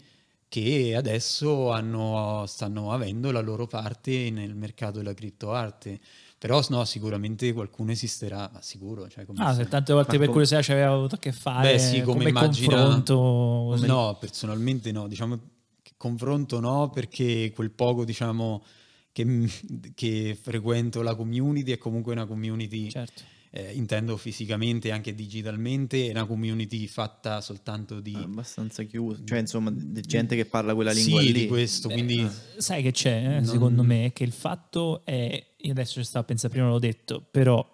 Che adesso hanno- stanno avendo la loro parte nel mercato della criptoarte. Però no, sicuramente qualcuno esisterà, ma sicuro. Cioè, come Ah, se tante volte per curiosità ci aveva avuto a che fare Beh, sì, come come, immagina- confronto. così. No, personalmente no, diciamo che confronto no, perché quel poco diciamo che, che frequento la community è comunque una community, Certo. Eh, intendo fisicamente e anche digitalmente, è una community fatta soltanto di... abbastanza chiuso. Cioè, insomma, di gente che parla quella lingua sì, lì. di questo, quindi... Sai che c'è, eh, Non- secondo me, che il fatto è, io adesso ci stavo a pensare, prima l'ho detto, però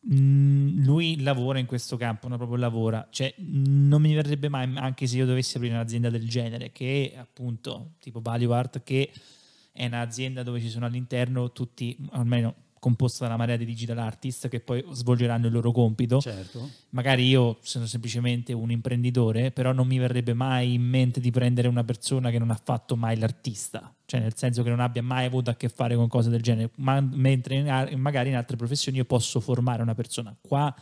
mh, lui lavora in questo campo, no? proprio lavora, cioè non mi verrebbe mai, anche se io dovessi aprire un'azienda del genere, che è appunto tipo Value Art, che è un'azienda dove ci sono all'interno tutti, almeno composta da una marea di digital artist che poi svolgeranno il loro compito Certo. magari io sono semplicemente un imprenditore, però non mi verrebbe mai in mente di prendere una persona che non ha fatto mai l'artista, cioè nel senso che non abbia mai avuto a che fare con cose del genere, ma, mentre in ar- magari in altre professioni io posso formare una persona. Qua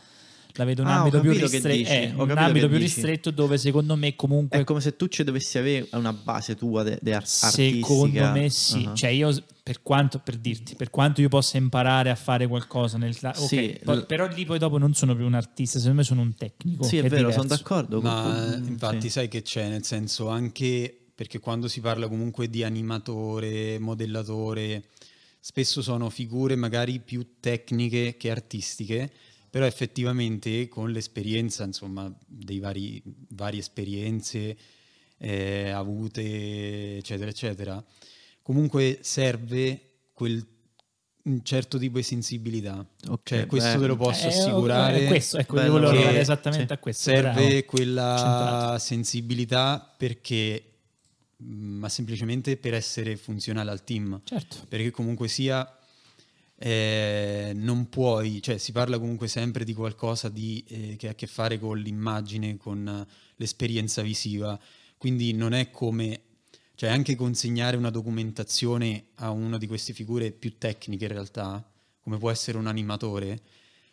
la vedo un Ah, ambito più, capito che ristre- dici, eh, un ambito che più dici. ristretto dove secondo me comunque È come se tu ci dovessi avere una base tua di de- ar- Secondo artistica. me sì, Ah. cioè io per quanto per dirti, per quanto io possa imparare a fare qualcosa nel ok, Sì, poi- l- però lì poi dopo non sono più un artista, secondo me sono un tecnico. Sì, è che vero, diverso. sono d'accordo. Ma con- infatti sì. sai che c'è, nel senso anche perché quando si parla comunque di animatore, modellatore, spesso sono figure magari più tecniche che artistiche, però effettivamente con l'esperienza, insomma, dei vari, varie esperienze eh, avute, eccetera, eccetera, comunque serve quel un certo tipo di sensibilità. Ok, Cioè, questo beh. te lo posso Eh, assicurare. eh, questo, ecco, io volevo arrivare esattamente sì. a questo. serve bravo. quella Centrato. sensibilità perché mm, ma semplicemente per essere funzionale al team Certo. perché comunque sia eh, non puoi cioè si parla comunque sempre di qualcosa di, eh, che ha a che fare con l'immagine con eh, l'esperienza visiva quindi non è come cioè anche consegnare una documentazione a una di queste figure più tecniche in realtà come può essere un animatore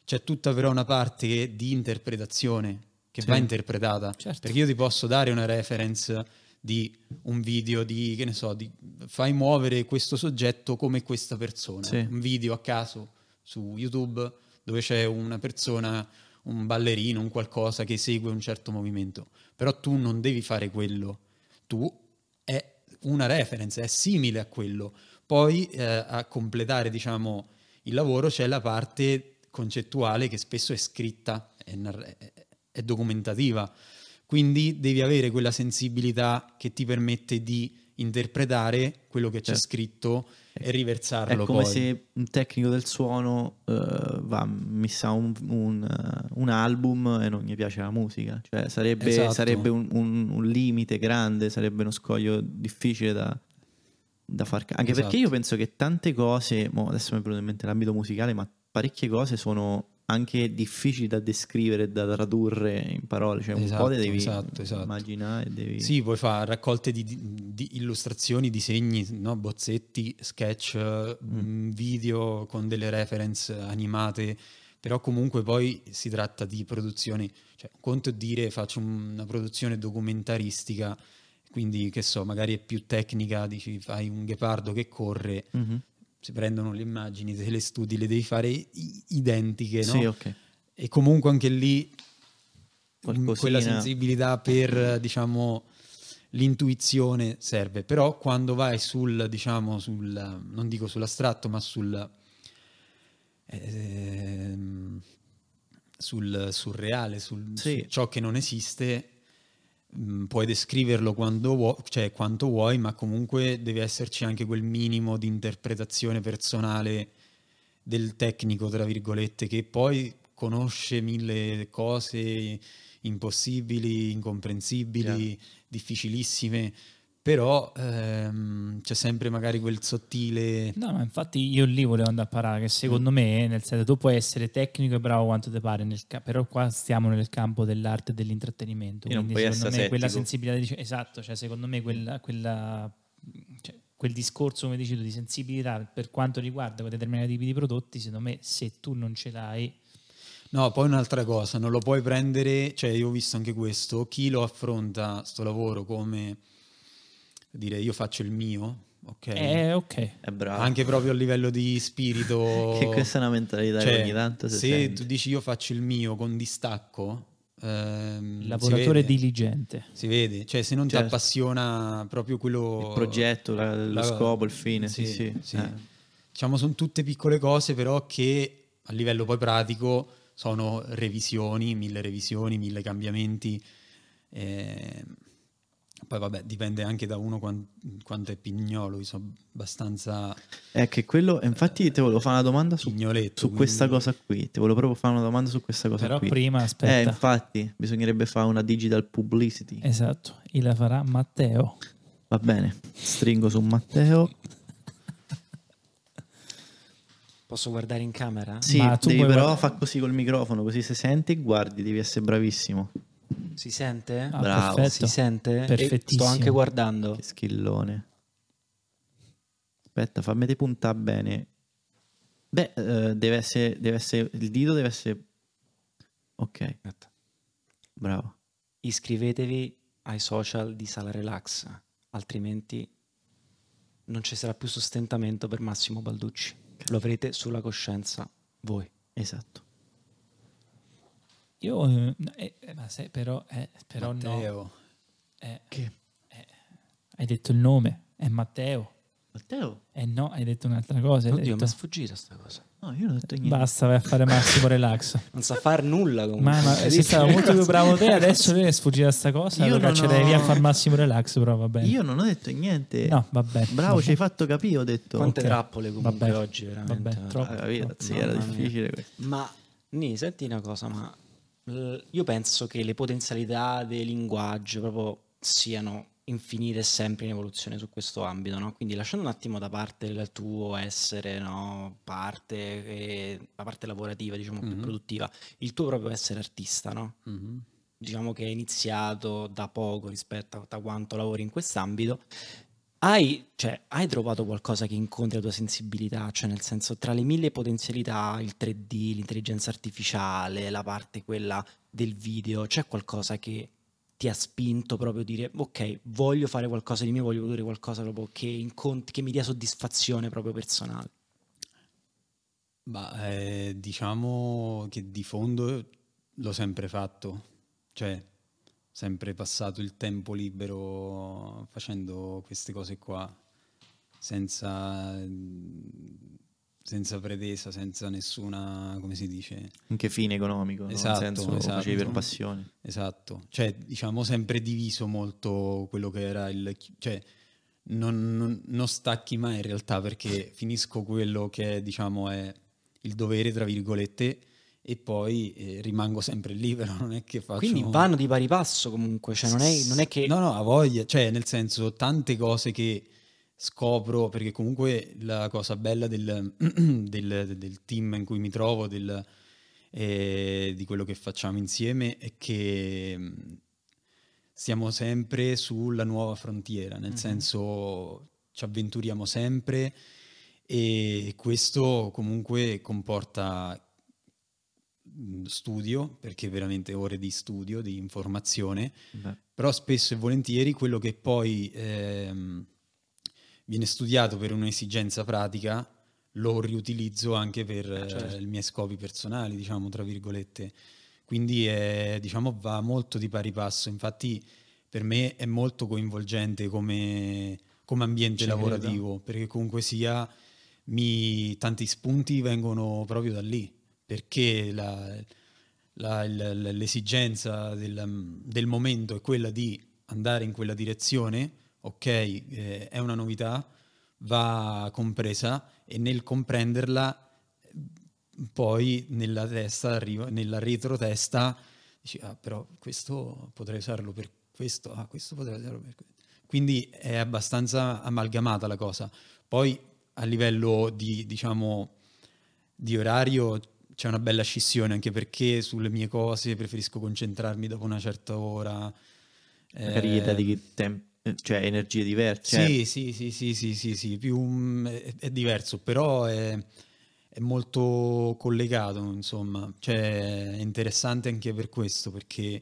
c'è tutta però una parte di interpretazione che Sì. va interpretata. Certo. Perché io ti posso dare una reference di un video di, che ne so, di fai muovere questo soggetto come questa persona. Sì. Un video a caso su YouTube dove c'è una persona, un ballerino, un qualcosa che segue un certo movimento. Però tu non devi fare quello. Tu è una reference, è simile a quello. Poi eh, a completare, diciamo, il lavoro c'è la parte concettuale che spesso è scritta, è, nar- è- è documentativa. Quindi devi avere quella sensibilità che ti permette di interpretare quello che c'è Certo. scritto e È riversarlo come poi. se un tecnico del suono eh, va, mi sa un, un, eh, un album e non gli piace la musica. Cioè sarebbe, Esatto. sarebbe un, un- limite grande, sarebbe uno scoglio difficile da, da far Anche Esatto. perché io penso che tante cose, mo adesso mi è venuto in mente l'ambito musicale, ma parecchie cose sono anche difficili da descrivere e da tradurre in parole. Cioè un po' Esatto, le devi esatto, esatto. immaginare. Devi... Sì, puoi fare raccolte di, di illustrazioni, disegni, no? bozzetti, sketch, Mm. mh, video con delle reference animate, però comunque poi si tratta di produzioni, cioè un conto è dire faccio una produzione documentaristica, quindi che so, magari è più tecnica, dici fai un ghepardo che corre, Mhm. Si prendono le immagini, se le studi le devi fare identiche, no? Sì, ok. E comunque anche lì Qualcosina. quella sensibilità per, diciamo, l'intuizione serve. Però quando vai sul, diciamo, sul, non dico sull'astratto, ma sul, ehm, sul surreale, sul, Sì. su ciò che non esiste, mh, puoi descriverlo quando vuoi, cioè quanto vuoi, ma comunque deve esserci anche quel minimo di interpretazione personale del tecnico, tra virgolette, che poi conosce mille cose impossibili, incomprensibili, difficilissime, però ehm, c'è sempre magari quel sottile... No, ma infatti io lì volevo andare a parare, che secondo me, nel senso, tu puoi essere tecnico e bravo quanto ti pare, nel ca- però qua stiamo nel campo dell'arte e dell'intrattenimento. Quindi non Quindi puoi secondo me essere quella sensibilità, dice- esatto, cioè secondo me quella, quella- cioè, quel discorso, come dici tu, di sensibilità per quanto riguarda quei determinati tipi di prodotti, secondo me se tu non ce l'hai... No, poi un'altra cosa, non lo puoi prendere, cioè io ho visto anche questo, chi lo affronta sto lavoro come dire io faccio il mio, ok? Eh, ok. È bravo. Anche proprio a livello di spirito. Che questa è una mentalità che Cioè, ogni tanto si se sente. tu dici io faccio il mio con distacco, ehm, si Lavoratore vede. diligente. Si vede, cioè se non Certo. ti appassiona proprio quello... Il progetto, la- lo la- scopo, il fine, sì, sì. sì. Eh. Diciamo sono tutte piccole cose però che a livello poi pratico sono revisioni, mille revisioni, mille cambiamenti. eh, Poi vabbè, dipende anche da uno quan- quanto è pignolo, io sono abbastanza È che quello, infatti ti volevo fare una domanda su, su questa quindi- cosa qui. Ti volevo proprio fare una domanda su questa cosa Però qui. prima, Eh, aspetta. infatti, bisognerebbe fare una digital publicity. Esatto, e la farà Matteo. Va bene, stringo su Matteo. Posso guardare in camera? Sì, Ma tu devi però guarda- fa così col microfono, così se senti guardi, devi essere bravissimo. Si sente? Ah, Bravo, perfetto. Si sente? E Perfettissimo. sto anche guardando. Che schillone. Aspetta, fammi te puntare bene. Beh, eh, deve essere, deve essere, il dito deve essere... Ok, Aspetta. bravo. Iscrivetevi ai social di Sala Relax, altrimenti non ci sarà più sostentamento per Massimo Balducci. Lo avrete sulla coscienza voi. Esatto. Io, eh, eh, eh, ma se, però, eh, però no. Matteo. Eh, Che? eh, hai detto il nome, è Matteo. Matteo? Eh no, hai detto un'altra cosa. Oddio, mi detto- è sfuggita sta cosa. No, io non ho detto niente. Basta, vai a fare massimo relax. Non sa far nulla comunque. Ma, ma sei stato molto più bravo te, adesso è sfuggita sta cosa. Io lo non caccerei ho- via a far massimo relax, però va bene. Io non ho detto niente. No, vabbè. Bravo, ci hai fatto capire, ho detto. Quante Ok. trappole comunque Vabbè. oggi veramente. Vabbè, troppo. Ah, capito? troppo. Sì, era difficile questo. Ma Ni, senti una cosa, ma io penso che le potenzialità del linguaggio proprio siano infinite e sempre in evoluzione su questo ambito, no? Quindi lasciando un attimo da parte il tuo essere, no? Parte, eh, la parte lavorativa, diciamo, più Mhm. produttiva, il tuo proprio essere artista, no? Mhm. diciamo che è iniziato da poco rispetto a quanto lavori in quest'ambito, hai, cioè, hai trovato qualcosa che incontri la tua sensibilità? Cioè, nel senso, tra le mille potenzialità, il 3D, l'intelligenza artificiale, la parte quella del video, c'è qualcosa che ti ha spinto proprio a dire, ok, voglio fare qualcosa di mio, voglio produrre qualcosa proprio che, incontri, che mi dia soddisfazione proprio personale. Ma eh, diciamo che di fondo l'ho sempre fatto, cioè sempre passato il tempo libero facendo queste cose qua, senza, senza pretesa, senza nessuna, come si dice? Anche fine economico, no? Esatto, nel senso lo esatto. facevi per passione. Esatto, cioè diciamo sempre diviso molto quello che era il... cioè non, non- non stacchi mai in realtà perché finisco quello che diciamo è il dovere tra virgolette e poi eh, rimango sempre libero, non è che faccio... Quindi vanno di pari passo comunque, cioè non è, non è che... No, no, ha voglia, cioè nel senso tante cose che scopro, perché comunque la cosa bella del, del- del team in cui mi trovo, del, eh, di quello che facciamo insieme, è che mh, siamo sempre sulla nuova frontiera, nel Mhm. senso ci avventuriamo sempre e questo comunque comporta studio, perché veramente ore di studio, di informazione, Beh, però spesso e volentieri quello che poi ehm, viene studiato per un'esigenza pratica lo riutilizzo anche per eh, certo. i miei scopi personali, diciamo, tra virgolette. Quindi è, diciamo, va molto di pari passo. Infatti per me è molto coinvolgente come, come ambiente credo. lavorativo, perché comunque sia mi- tanti spunti vengono proprio da lì, perché la- la- il- l'esigenza del, del momento è quella di andare in quella direzione, ok, eh, è una novità, va compresa e nel comprenderla eh, poi nella testa nella retrotesta dici ah però questo potrei usarlo per questo, ah questo potrei usarlo per questo. Quindi è abbastanza amalgamata la cosa. Poi a livello di, diciamo, di orario c'è una bella scissione anche perché sulle mie cose preferisco concentrarmi dopo una certa ora. Eh, dedichi tem- eh, cioè energie diverse. sì, sì, sì, sì, sì, sì, sì, più, mm, è, è diverso, però è, è molto collegato, insomma, cioè è interessante anche per questo, perché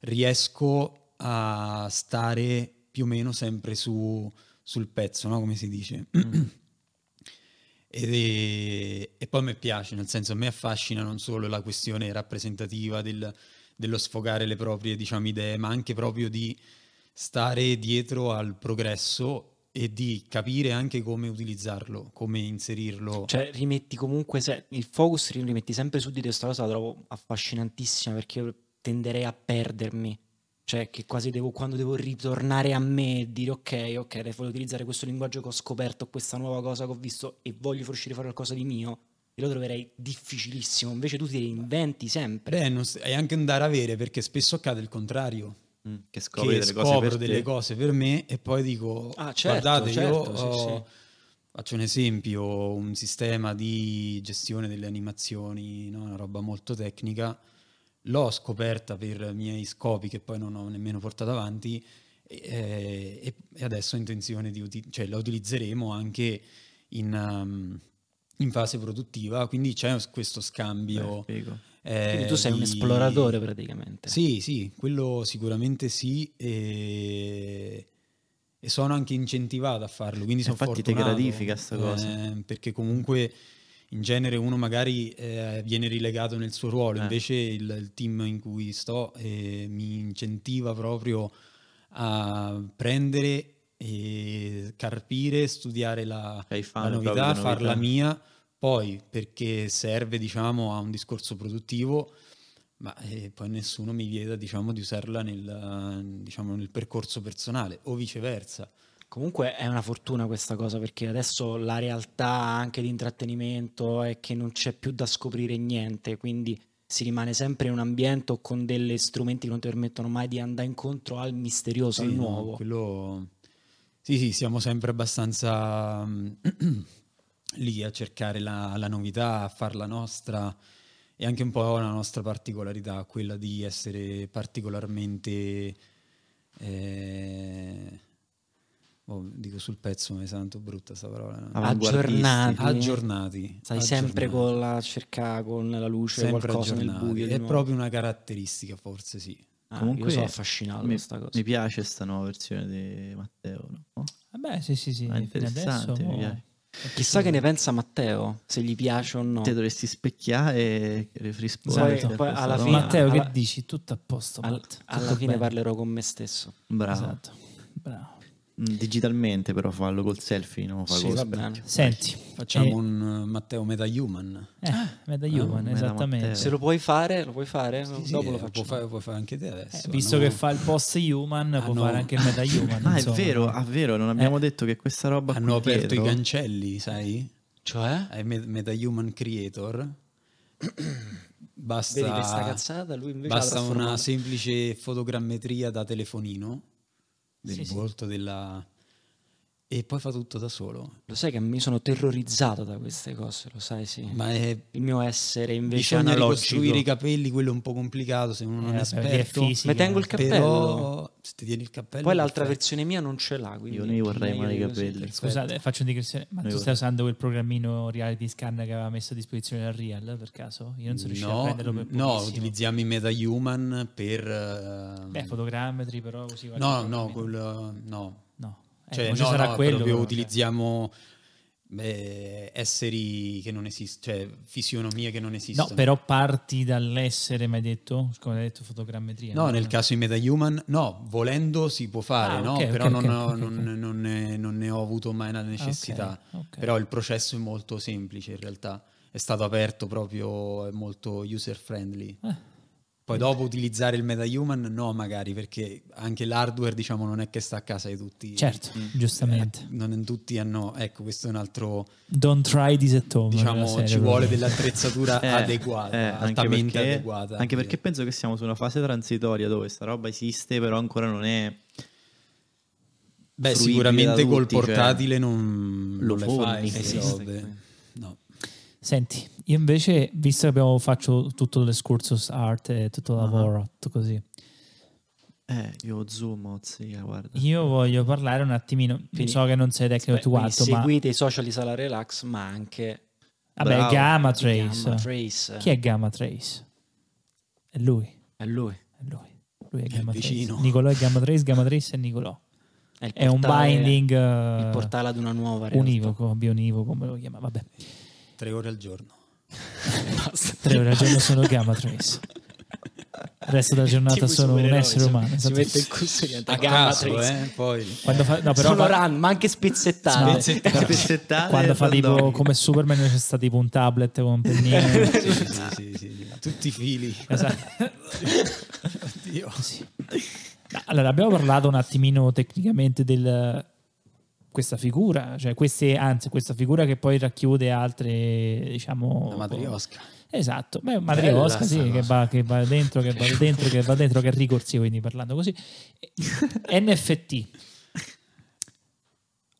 riesco a stare più o meno sempre su, sul pezzo, no? Come si dice. È- e poi mi piace, nel senso a me affascina non solo la questione rappresentativa del- dello sfogare le proprie diciamo, idee, ma anche proprio di stare dietro al progresso e di capire anche come utilizzarlo, come inserirlo. Cioè, rimetti comunque se- il focus ri- rimetti sempre su di te. Questa cosa la trovo affascinantissima perché io tenderei a perdermi. Cioè, che quasi devo, quando devo ritornare a me e dire ok, ok, adesso voglio utilizzare questo linguaggio che ho scoperto, questa nuova cosa che ho visto e voglio far uscire fuori qualcosa di mio, io lo troverei difficilissimo. Invece tu ti reinventi sempre. Beh, non è anche un dare avere perché spesso accade il contrario. Mm, che scopri che delle cose scopro per delle te. cose per me e poi dico Ah, certo, guardate certo, io sì, ho- sì. faccio un esempio un sistema di gestione delle animazioni no? una roba molto tecnica l'ho scoperta per miei scopi che poi non ho nemmeno portato avanti e, e- e adesso ho intenzione di uti- cioè la utilizzeremo anche in, um, in fase produttiva quindi c'è questo scambio Beh, eh, Quindi tu sei un di- esploratore praticamente. sì, sì, quello sicuramente sì e, e sono anche incentivato a farlo, quindi sono Infatti ti fortunato, gratifica sta cosa. eh, perché comunque in genere uno magari eh, viene rilegato nel suo ruolo, Eh. invece il, il team in cui sto eh, mi incentiva proprio a prendere e carpire, studiare la, la novità, farla mia, poi perché serve diciamo a un discorso produttivo, ma eh, poi nessuno mi vieta diciamo di usarla nel, diciamo, nel percorso personale o viceversa. Comunque è una fortuna questa cosa perché adesso la realtà anche di intrattenimento è che non c'è più da scoprire niente, quindi si rimane sempre in un ambiente o con degli strumenti che non ti permettono mai di andare incontro al misterioso, al Sì, no, nuovo. quello... Sì, sì, siamo sempre abbastanza mm, lì a cercare la, la novità, a farla nostra e anche un po' la nostra particolarità, quella di essere particolarmente... eh, oh, dico sul pezzo, ma è tanto brutta sta parola. no? Aggiornati. Aggiornati. Stai sempre aggiornati. con la cercare con la luce Sempre qualcosa nel aggiornati. buio. di È proprio una caratteristica, forse sì. Ah, Comunque sono affascinato mi, questa cosa. mi piace sta nuova versione di Matteo. no? Vabbè, sì, sì, sì. Ah, interessante, Adesso, mi mo- piace. Chissà che ne pensa Matteo, se gli piace o no. Te dovresti specchiare e rispondere. Esatto, poi questa alla fine- Matteo, alla- che dici? Tutto a posto. Al- Matt. alla Tutto fine bene. parlerò con me stesso. Bravo. Esatto. Bravo. Mm, Digitalmente però fallo col selfie, non fa Sì, col va specchio. bene. Senti, Facciamo Eh. un uh, Matteo Metahuman. eh, Meta Human, Meta esattamente. Matteo. Se lo puoi fare, lo puoi fare? Sì, sì, Dopo lo eh, faccio. puoi fare, puoi fare anche te Eh, adesso. visto no? che fa il post human, può Hanno- fare anche il Meta Human. Ah, è insomma. vero, ah, vero, non abbiamo Eh. detto che questa roba Hanno qui aperto i dietro- cancelli, sai? Cioè? È Me- Metahuman Creator. Basta, Vedi questa cazzata? Lui invece basta una semplice fotogrammetria da telefonino del Sì, sì. volto della... e poi fa tutto da solo. Lo sai che mi sono terrorizzato da queste cose, lo sai, sì. Ma è Il mio essere invece bisogna analogico. ricostruire i capelli, quello è un po' complicato se uno non Eh, è esperto. Mi tengo il cappello. Però se ti tieni il cappello Poi l'altra perfetto. versione mia non ce l'ha, quindi Io ne vorrei male i capelli. Scusate, faccio una digressione, ma Noi tu vorrei- stai usando quel programmino reality scan che aveva messo a disposizione la Real per caso? Io non sono riuscito a No, prenderlo per no, pochissimo. utilizziamo i MetaHuman per... eh, Beh, fotogrammetri però così no, no, quello, no. No. Eh, Cioè, ci no, sarà no, quello proprio però, cioè. utilizziamo beh, esseri che non esistono, cioè fisionomie che non No, esistono. però parti dall'essere, mi hai detto? Come hai detto, fotogrammetria. No, nel caso di MetaHuman, no, volendo si può fare, Ah, no? ok, però ok, non, ok, ho- non- non ne, non ne ho avuto mai la necessità. ok, ok. Però il processo è molto semplice in realtà, è stato aperto proprio, è molto user friendly. Eh. Poi dopo utilizzare il MetaHuman, no magari, perché anche l'hardware diciamo non è che sta a casa di tutti. Certo, Mm. giustamente. Eh, non tutti hanno, ecco questo è un altro, Don't try this at home. diciamo serie, ci proprio. vuole dell'attrezzatura Eh, adeguata, eh, anche altamente perché- adeguata. Anche perché penso che siamo su una fase transitoria dove sta roba esiste, però ancora non è. Beh, sicuramente da col tutti, cioè, portatile non, lo non le forni, fai. sì, queste sì. robe. No. Senti, io invece, visto che abbiamo faccio tutto l'escursus art e tutto il lavoro, tutto così, Eh, io zoom, zia, guarda. io voglio parlare un attimino. Quindi- so che non sei tecnico tu quanto, ma seguite i social di Sala Relax, ma anche vabbè, Bravo. Gamma Trace. Gamma Trace. Chi è Gamma Trace? È lui. È lui. È lui. Lui è È il Gamma Trace. vicino. Nicolò è Gamma Trace, Gamma Trace è Nicolò. È, il È un portale- binding Il eh, portale ad una nuova realtà. univoco, bionivoco, come lo chiama. Vabbè, Tre ore al giorno. Basta. tre ore al giorno sono Gamma Trace. Il resto della giornata Tipo sono un supereroi, essere si- umano. Si esatto. mette il custo e diventa A Gamma caso, Trace. eh, poi. Quando fa, no, però Sono fa- run, ma anche spezzettate. Spezzettate. Spezzettate quando e fa tipo come Superman c'è stato tipo un tablet con un pennino. sì, sì, sì, sì. Tutti i fili. Esatto. Oddio. Sì. No, Allora, abbiamo parlato un attimino tecnicamente del questa figura, cioè queste, anzi, questa figura che poi racchiude altre, diciamo. La matriosca. Esatto, beh, matriosca, sì, che va, che va dentro, che va dentro, che va dentro, che è ricorsivo, quindi parlando così. NFT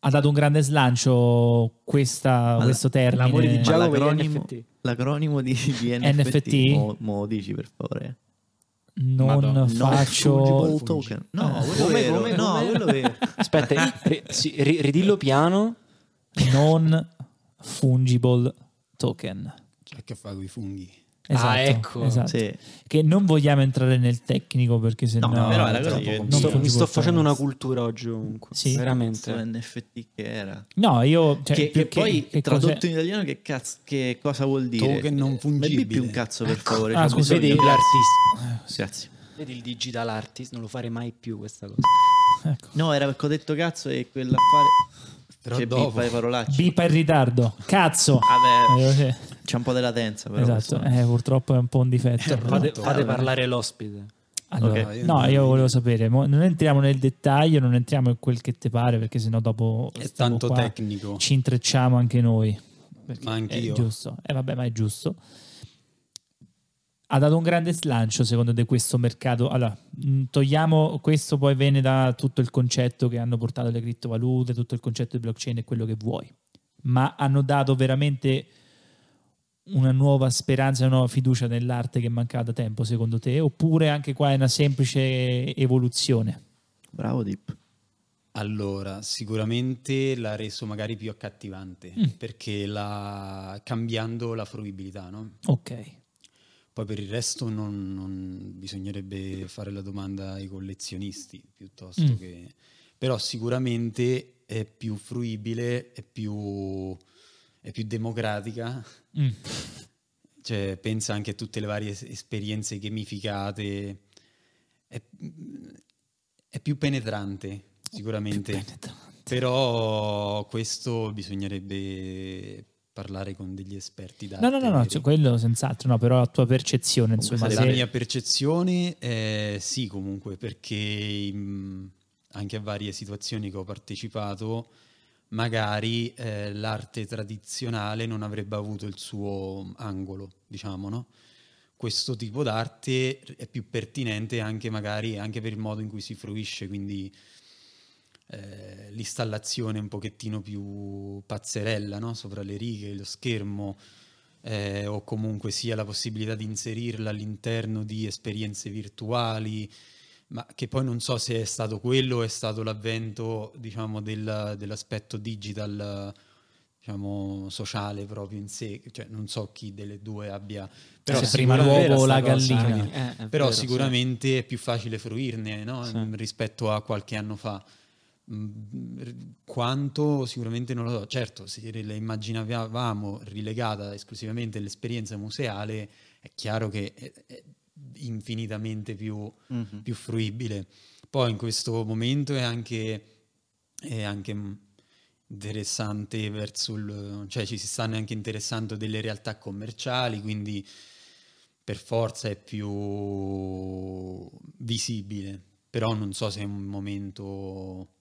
ha dato un grande slancio questa, Ma questo l'amore termine. di Ma Giacomo l'acronimo, NFT. l'acronimo di, di NFT, NFT? Mo, mo dici per favore. Non Madonna. faccio Non token. No, Eh. quello Come, vero. come, no, quello vero. Aspetta, ri- sì, ri- ridillo piano. non fungible token. C'è che fa con i funghi. Esatto, Ah, ecco. esatto. Sì. Che non vogliamo entrare nel tecnico perché se no, No, però è la cosa che- Mi sto, mi sto facendo una cultura oggi ovunque. Sì. Veramente. NFT che era. No, io cioè, che, più che poi che tradotto cos'è- in italiano che, cazzo, che cosa vuol dire? Token non Eh, fungibile. più un cazzo per favore. Ah, scusa. Vedi l'artista. Grazie. Vedi il digital artist, non lo fare mai più questa cosa. ecco. No, era perché ho detto cazzo e quell'affare... Però C'è dopo. bippa le parolacce. Bipa in ritardo. Cazzo. Vabbè, Eh, sì. c'è un po' di latenza però. Esatto, eh, purtroppo è un po' un difetto. Fate, Pronto? fate Eh, parlare l'ospite. Allora, Ok. no, io volevo sapere, non entriamo nel dettaglio, non entriamo in quel che te pare, perché sennò dopo È tanto qua, tecnico. ci intrecciamo anche noi. Perché Ma anch'io. È giusto, eh, vabbè, ma è giusto. Ha dato un grande slancio, secondo te, questo mercato. Allora, mh, togliamo questo, poi viene da tutto il concetto che hanno portato le criptovalute, tutto il concetto di blockchain e quello che vuoi. Ma hanno dato veramente una nuova speranza, una nuova fiducia nell'arte che mancava da tempo, secondo te? Oppure anche qua è una semplice evoluzione? Bravo Dip. Allora, sicuramente l'ha reso magari più accattivante Mm. perché l'ha cambiando la fruibilità, no? Ok. Poi per il resto non, non- bisognerebbe fare la domanda ai collezionisti piuttosto Mm. che... Però sicuramente è più fruibile, è più, è più democratica, Mm. cioè pensa anche a tutte le varie es- esperienze gamificate, è, è più penetrante sicuramente. Penetrante. Però questo bisognerebbe parlare con degli esperti d'arte. No, no, no, no, cioè, quello senz'altro, no, però la tua percezione, Comunque insomma, sarebbe- La se- mia percezione è sì, comunque, perché mh, anche a varie situazioni che ho partecipato, magari eh, l'arte tradizionale non avrebbe avuto il suo angolo, diciamo, no? Questo tipo d'arte è più pertinente anche magari anche per il modo in cui si fruisce, quindi eh, l'installazione un pochettino più pazzerella no? sopra le righe, lo schermo, eh, o comunque sia la possibilità di inserirla all'interno di esperienze virtuali, ma che poi non so se è stato quello o è stato l'avvento diciamo, del, dell'aspetto digital diciamo, sociale proprio in sé, cioè non so chi delle due abbia... Però se prima l'uovo o la gallina. Eh, Però vero, sicuramente è più facile fruirne no? Sì. Rispetto a qualche anno fa. Mm, Quanto sicuramente non lo so. Certo, se la immaginavamo rilegata esclusivamente all'esperienza museale, è chiaro che è, è infinitamente più, Mhm. più fruibile. Poi in questo momento è anche, è anche mm, interessante verso il... cioè ci si stanno anche interessando delle realtà commerciali, quindi per forza è più visibile, però non so se è un momento,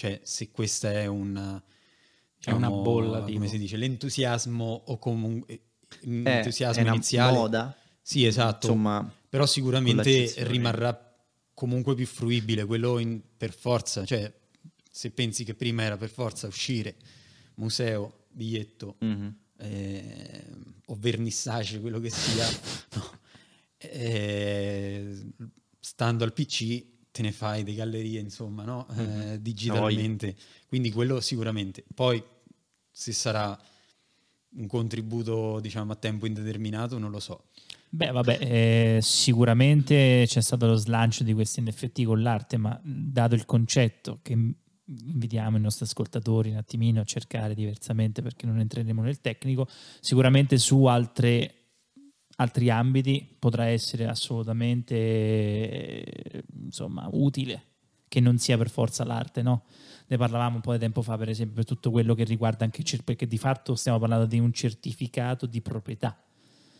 cioè se questa è una... È una diciamo, bolla, come tipo. si dice, l'entusiasmo o comunque È, l'entusiasmo è una iniziale. moda, Sì, esatto. insomma, Però sicuramente rimarrà comunque più fruibile quello in- per forza. Cioè, se pensi che prima era per forza uscire, museo, biglietto mhm. eh, o vernissage, quello che sia, no. Eh, stando al PC te ne fai delle gallerie, insomma, no? Eh, Mhm. digitalmente. Quindi quello sicuramente. Poi se sarà un contributo, diciamo, a tempo indeterminato, non lo so. Beh, vabbè, eh, sicuramente c'è stato lo slancio di questi NFT con l'arte, ma dato il concetto che invitiamo i nostri ascoltatori un attimino a cercare diversamente perché non entreremo nel tecnico, sicuramente su altre- altri ambiti potrà essere assolutamente insomma, utile che non sia per forza l'arte, no? Ne parlavamo un po' di tempo fa, per esempio, per tutto quello che riguarda anche il cer- perché di fatto stiamo parlando di un certificato di proprietà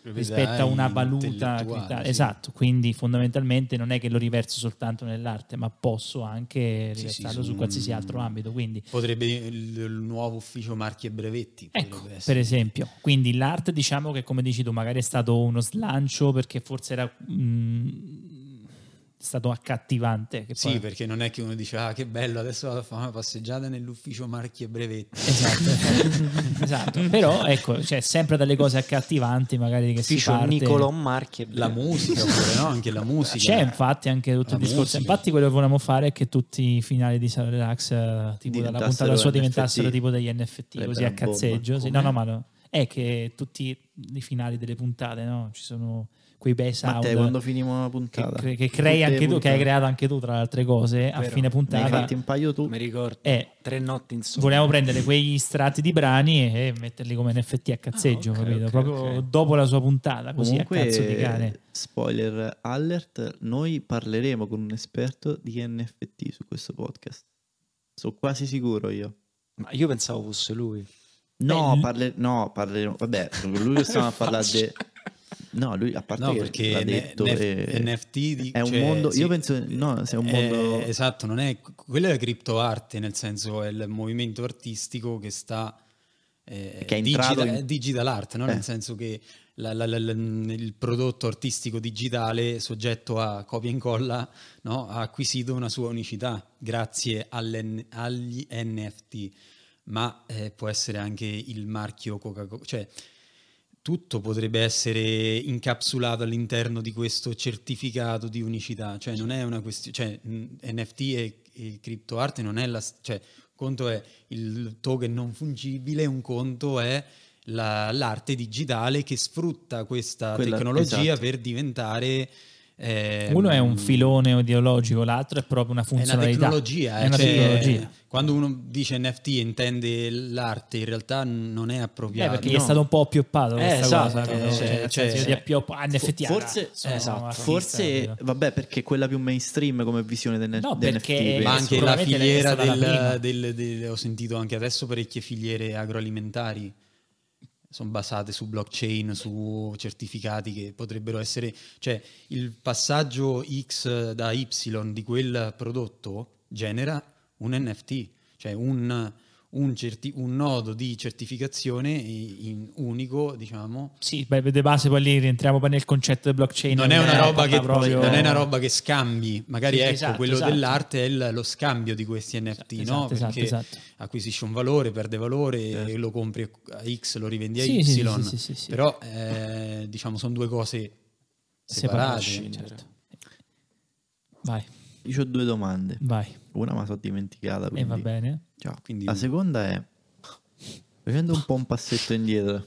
rispetto a una valuta sì. Esatto, quindi fondamentalmente non è che lo riverso soltanto nell'arte, ma posso anche Sì, sì, riversarlo su su qualsiasi un- altro ambito. Quindi, Potrebbe il, il nuovo ufficio marchi e brevetti. ecco, per esempio, quindi l'arte diciamo che come dici tu magari è stato uno slancio perché forse era mm, stato accattivante. Che Sì, poi- perché non è che uno dice, ah che bello, adesso vado a fare una passeggiata nell'ufficio marchi e brevetti. Esatto, esatto, esatto. però ecco, c'è sempre dalle cose accattivanti magari che si Ufficio parte... Nicolò Marchi. La musica pure, no? Anche la musica. C'è infatti anche tutto La il discorso. musica. Infatti, quello che volevamo fare è che tutti i finali di Sala Relax, eh, tipo dalla puntata sua, NFT. diventassero tipo degli NFT, Sarebbe così a cazzeggio. Sì, no, no, ma no. è che tutti i finali delle puntate, no? Ci sono quei bei sound Matteo, quando finimo una che, puntata? che Tutte crei anche tu, che hai creato anche tu, tra le altre cose, a Vero. fine Ne hai puntata. fatti un paio tu? Mi ricordo. Eh, Tre notti insomma. Volevamo prendere quegli strati di brani e metterli come NFT a cazzeggio, Ah, ok, capito? ok, Proprio ok. dopo la sua puntata, così Comunque, a cazzo di cane. spoiler alert, noi parleremo con un esperto di NFT su questo podcast. Sono quasi sicuro io. Ma io pensavo fosse lui. No, Beh, parle- no parleremo. Vabbè, con lui che stiamo a parlare di. No, lui a parte No, perché l'ha detto. NF- è, NFT di- è un cioè, mondo. sì, io penso. No, è un mondo. Eh, esatto, non è, quella è la criptoarte, nel senso è il movimento artistico che sta... eh, Che è entrato digita- in- digital art, no? Eh. nel senso che la- la- la- il prodotto artistico digitale soggetto a copia e incolla no? ha acquisito una sua unicità grazie agli NFT, ma eh, può essere anche il marchio Coca-Cola, cioè tutto potrebbe essere incapsulato all'interno di questo certificato di unicità, cioè non è una questione, cioè NFT e, e criptoarte non è la, cioè conto è il token non fungibile, un conto è la- l'arte digitale che sfrutta questa Quella- tecnologia esatto. per diventare... ehm, Uno è un filone ideologico, l'altro è proprio una è una funzionalità. tecnologia, È eh, una cioè, tecnologia. Quando uno dice NFT e intende l'arte, in realtà non è appropriato. perché gli no. è stato un po' appioppato Eh, questa esatto, cosa. capito? eh, Cioè, cioè, di appioppo- ah, NFT, forse- esatto. Forse, vabbè, perché è quella più mainstream come visione del, No, del perché- NFT. Ma Eh, anche la filiera del, del- del- ho sentito anche adesso parecchie filiere agroalimentari sono basate su blockchain, su certificati che potrebbero essere, cioè il passaggio X da Y di quel prodotto genera un NFT, cioè un, un, certi- un nodo di certificazione in unico, diciamo. Sì, beh, di base poi lì rientriamo poi nel concetto del blockchain. Non è una, roba che, proprio... non è una roba che scambi, magari Sì, ecco, esatto, quello esatto. dell'arte è il- lo scambio di questi NFT, Esatto, no? esatto, Perché esatto. acquisisce un valore, perde valore, e lo compri a X, lo rivendi a Sì, Y. sì. Però, eh, diciamo, sono due cose separate. Separati, certo. Vai, Io ho due domande. vai. Una me la sono dimenticata. E va bene. Ciao. Quindi- La seconda è facendo un po' un passetto indietro.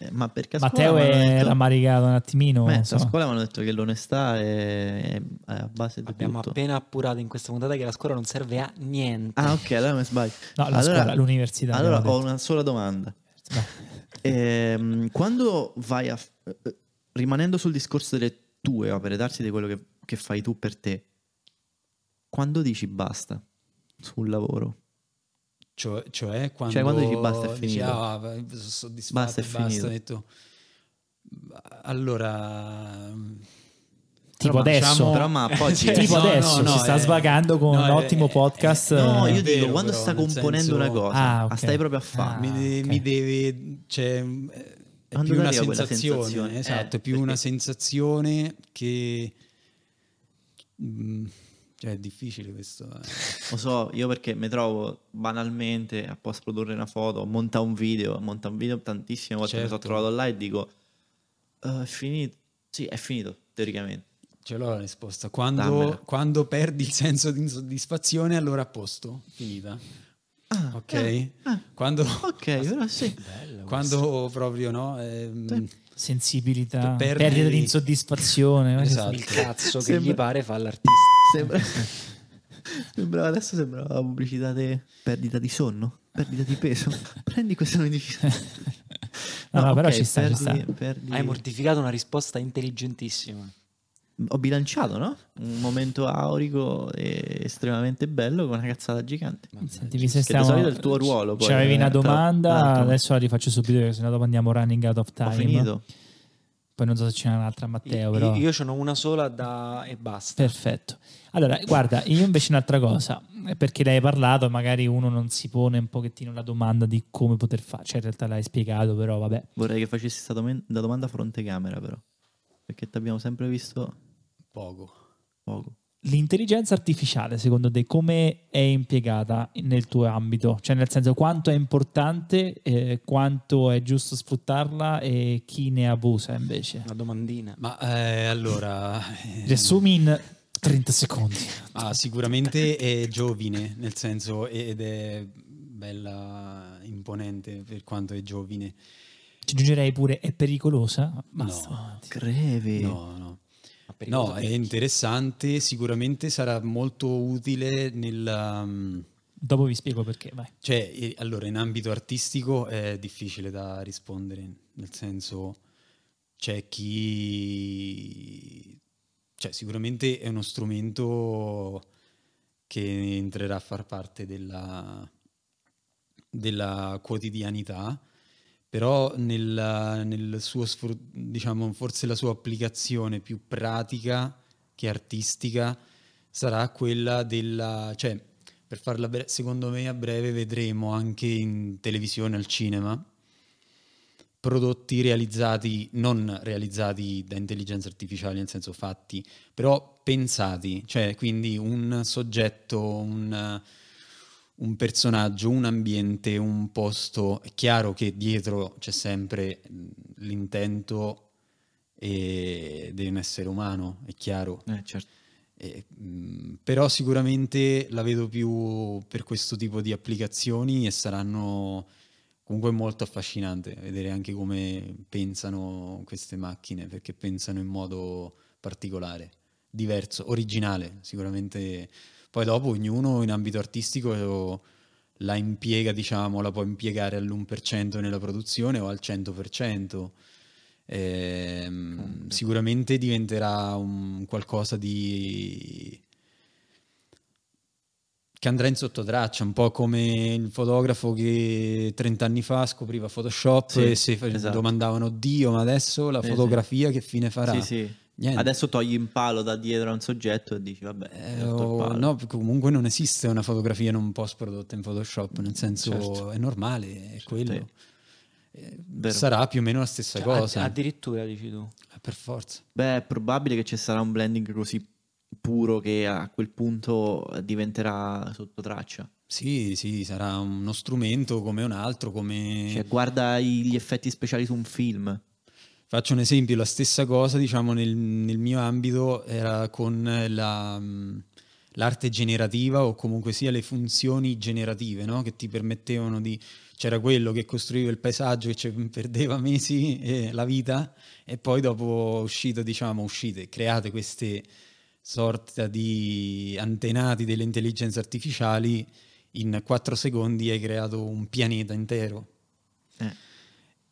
eh, ma perché a Matteo mi è detto- rammaricato un attimino. Beh, non a so. scuola mi hanno detto che l'onestà è, è a base di Abbiamo tutto. appena appurato in questa puntata che la scuola non serve a niente. Ah, ok, allora mi sbaglio. No, la allora, scuola, l'università. Allora ho detto. una sola domanda. Ehm, quando vai a... eh, rimanendo sul discorso delle tue opere d'arte, di quello che, che fai tu per te, quando dici basta sul lavoro? Cioè, cioè quando, Cioè, quando dici basta, è dici, finito. "Ah, va- sono soddisfatto, Basta, basta, è finito." ho detto, allora... Tipo adesso. diciamo- Però ma poi Cioè, tipo no, adesso no, no, si sta è- svagando con no, un è- ottimo è- podcast. No, è io dico, quando però, sta componendo senso- una cosa, Ah, ah, ok. stai proprio a fare. Ah, mi, de- ok. mi deve cioè, è Quando più una sensazione, sensazione, esatto, eh, è più una perché- sensazione che mm, cioè è difficile questo eh. Lo so, io perché mi trovo banalmente a post produrre una foto, monta un video, monta un video tantissime volte mi sono Certo. trovato là e dico "Eh, è finito. Sì, è finito, teoricamente. ce l'ho la risposta quando, quando perdi il senso di insoddisfazione allora a posto finita Ah, ok eh, ah, quando, ok, però sì. quando proprio no ehm, sensibilità, Perdi- perdita di insoddisfazione. Esatto. Il cazzo che Sembra- gli pare fa l'artista. Sembra... sembrava adesso sembrava la pubblicità di perdita di sonno, perdita di peso. Prendi questa medicina. No, no, però ok, ci sta, ci perdi- sta. perdi- Hai mortificato una risposta intelligentissima. Ho bilanciato, no? Un momento aurico e estremamente bello con una cazzata gigante. Senti, mi sei Che di solito è il tuo ruolo, poi, C'avevi eh, una domanda, adesso la rifaccio subito perché sennò dopo andiamo running out of time. Ho finito. Poi non so se ce n'è un'altra Matteo, Io, però. io ce n'ho una sola da... e basta. Perfetto. Allora, guarda, io invece un'altra cosa, eh, perché l'hai parlato, magari uno non si pone un pochettino la domanda di come poter fare, cioè in realtà l'hai spiegato, però vabbè. Vorrei che facessi questa la domanda fronte camera, però. Perché ti abbiamo sempre visto poco poco. L'intelligenza artificiale, secondo te, come è impiegata nel tuo ambito? Cioè, nel senso, quanto è importante, eh, quanto è giusto sfruttarla e chi ne abusa invece? Una domandina. ma eh, allora eh, Riassumi in 30 secondi. Ah, sicuramente è giovine, nel senso ed è bella imponente per quanto è giovine. Ci aggiungerei pure, è pericolosa? Basta. No. Crevi. No, no. No, è interessante, sicuramente sarà molto utile nel... um, Dopo vi spiego perché, vai. Cioè, eh, allora, in ambito artistico è difficile da rispondere, nel senso c'è chi... Cioè, sicuramente è uno strumento che entrerà a far parte della, della quotidianità, però nel, nel suo, diciamo, forse la sua applicazione più pratica che artistica sarà quella della... Cioè, per farla bre- secondo me a breve vedremo anche in televisione, al cinema, prodotti realizzati, non realizzati da intelligenza artificiale, nel senso fatti, però pensati, cioè quindi un soggetto, un, un personaggio, un ambiente, un posto. È chiaro che dietro c'è sempre l'intento e- di un essere umano, è chiaro. Eh, certo. Eh, mh, però sicuramente la vedo più per questo tipo di applicazioni e saranno comunque molto affascinante vedere anche come pensano queste macchine, perché pensano in modo particolare, diverso, originale, sicuramente. Poi dopo ognuno in ambito artistico la impiega, diciamo, la può impiegare all'1% nella produzione o al 100%. Ehm, sicuramente diventerà un qualcosa di che andrà in sottotraccia, un po' come il fotografo che 30 anni fa scopriva Photoshop Sì, e si esatto. domandavano Dio, ma adesso la Sì, fotografia che fine farà? Sì, sì. Niente. Adesso togli in palo da dietro a un soggetto e dici, vabbè, Eh, o- palo. no, comunque non esiste una fotografia non post prodotta in Photoshop, nel senso Certo. è normale, è quello. Sì. Eh, Vero. Sarà più o meno la stessa Cioè, cosa, add- addirittura dici tu. eh, per forza. Beh, è probabile che ci sarà un blending così puro che a quel punto diventerà sotto traccia. Sì, sì, sarà uno strumento come un altro, come... Cioè, guarda gli effetti speciali su un film. Faccio un esempio, la stessa cosa, diciamo, nel, nel mio ambito era con la, mh, l'arte generativa o comunque sia le funzioni generative, no? Che ti permettevano di... C'era quello che costruiva il paesaggio che ci perdeva mesi e la vita e poi dopo uscito, diciamo, uscite, create queste sorta di antenati delle intelligenze artificiali, in quattro secondi hai creato un pianeta intero. Eh.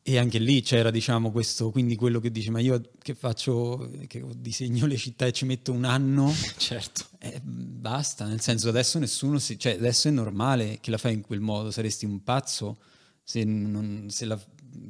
E anche lì c'era, diciamo, questo, quindi quello che dice, ma io che faccio, che disegno le città e ci metto un anno, Certo. eh, basta, nel senso adesso nessuno, si, cioè adesso è normale che la fai in quel modo, saresti un pazzo se, non, se, la,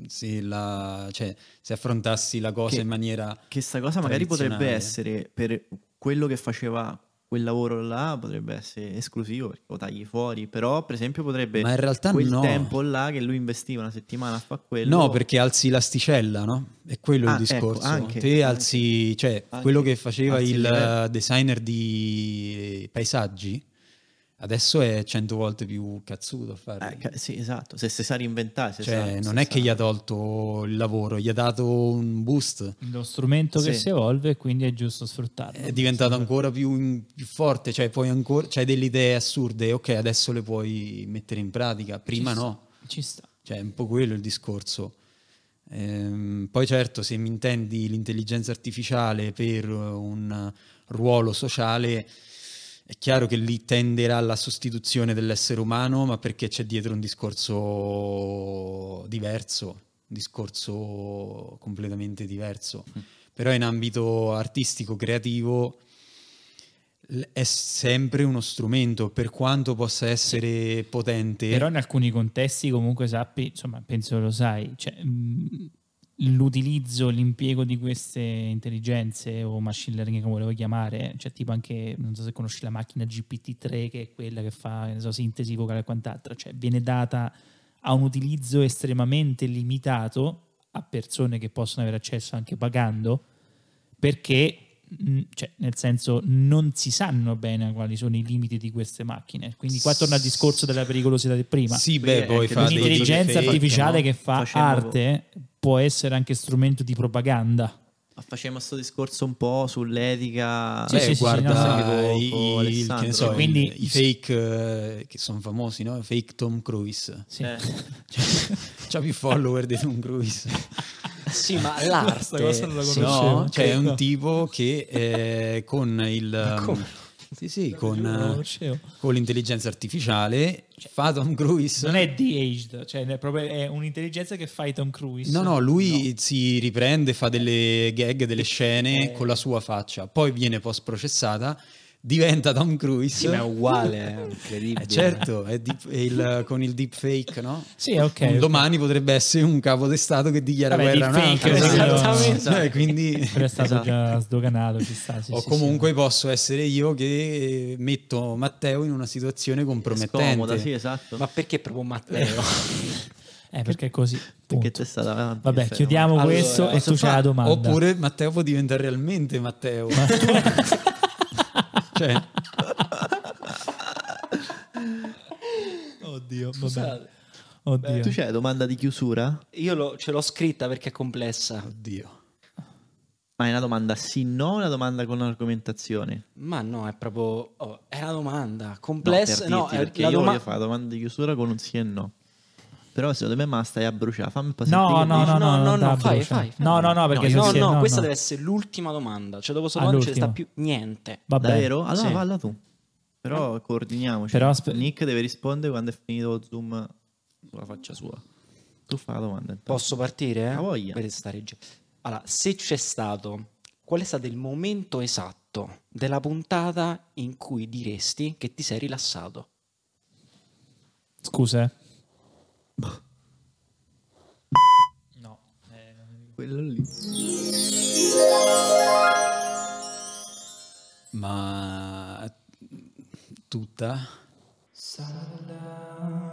se, la- cioè, se affrontassi la cosa Che- in maniera... Che sta cosa magari potrebbe essere per quello che faceva quel lavoro là, potrebbe essere esclusivo perché lo tagli fuori, però per esempio potrebbe Ma in realtà quel no. tempo là che lui investiva una settimana a fare quello. No, perché alzi l'asticella, no? È quello Ah, il discorso. ecco, anche, Te alzi, cioè Anche. quello che faceva il livello. designer di paesaggi, adesso è cento volte più cazzuto a farli. Eh, sì, esatto, se si sa reinventare, se cioè, sa- non se è che sa- gli ha tolto il lavoro, gli ha dato un boost. Lo strumento che Sì. si evolve e quindi è giusto sfruttarlo. È diventato ancora più, più forte, cioè poi ancora c'hai delle idee assurde, ok, adesso le puoi mettere in pratica, prima Ci sta, no. Ci sta. Cioè, è un po' quello il discorso. Ehm, poi certo, se mi intendi l'intelligenza artificiale per un ruolo sociale, è chiaro che lì tenderà alla sostituzione dell'essere umano, ma perché c'è dietro un discorso diverso, un discorso completamente diverso. Però in ambito artistico, creativo, è sempre uno strumento, per quanto possa essere potente. Però in alcuni contesti comunque sappi, insomma, penso lo sai, cioè, mh, l'utilizzo, l'impiego di queste intelligenze o machine learning come volevo chiamare, cioè tipo anche, non so se conosci la macchina GPT-3 che è quella che fa, so, sintesi vocale e quant'altro, cioè viene data a un utilizzo estremamente limitato a persone che possono avere accesso anche pagando perché cioè, nel senso non si sanno bene quali sono i limiti di queste macchine. Quindi qua torna al discorso della pericolosità di prima. Sì, beh, poi fa deepfake, artificiale no? che fa Facendo- arte può essere anche strumento di propaganda facciamo questo discorso un po' sull'etica. Sì, Beh, sì, sì, guarda no, no. i, Poco, i- Alessandro. che so, Quindi- i, i fake eh, che sono famosi, no? Fake Tom Cruise. Sì. Eh, C'ha più follower di Tom Cruise. Sì, ma Questa l'arte... cosa non la sì. conoscevo. No, cioè è un tipo che eh, con il... come? Sì, sì, con, eh, con l'intelligenza artificiale fa Tom Cruise. non è de-aged cioè è, proprio, è un'intelligenza che fa Tom Cruise. No, no, lui si riprende, fa delle gag, delle scene con la sua faccia, poi viene post processata, diventa Tom Cruise. Sì, ma è uguale, è incredibile. Eh, certo, è deep- è il- con il deepfake, no? sì ok, Un domani potrebbe essere un capo di Stato che dichiara Vabbè, guerra a un altro. Esattamente. Eh, quindi... però è stato Esatto. già sdoganato ci sta, sì, o sì, comunque posso essere io che metto Matteo in una situazione compromettente. scomoda, sì, esatto. Ma perché proprio Matteo? sì. eh, perché è così Perché punto. te sta davanti. vabbè Fermo. chiudiamo Allora, questo e tu c'hai la domanda Oppure Matteo può diventare realmente Matteo. Cioè, oddio vabbè Scusate. oddio Tu c'hai la domanda di chiusura? Io lo- ce l'ho scritta perché è complessa. oddio. Ma è una domanda sì no o una domanda con argomentazione? Ma no, è proprio... oh, è una domanda No, complessa. per No, dirti, è perché la io doma- voglio fare la domanda di chiusura con un sì e no. Però secondo me ma stai a bruciare. Fammi po' no no no no No, no, fai, fai, no no no perché No, No, si- no, no, questa no. deve essere l'ultima domanda. Cioè, dopo solo non ce ne sta più niente. Vabbè. Davvero? Allora Sì. falla tu. Però coordiniamoci. Però aspe- Nick deve rispondere quando è finito lo zoom sulla faccia sua. Tu fai la domanda. intanto. Posso partire? Ha voglia. Per stare giù. Allora, se c'è stato, qual è stato il momento esatto della puntata in cui diresti che ti sei rilassato? scusa No, eh, quello lì. Ma tutta? Salam.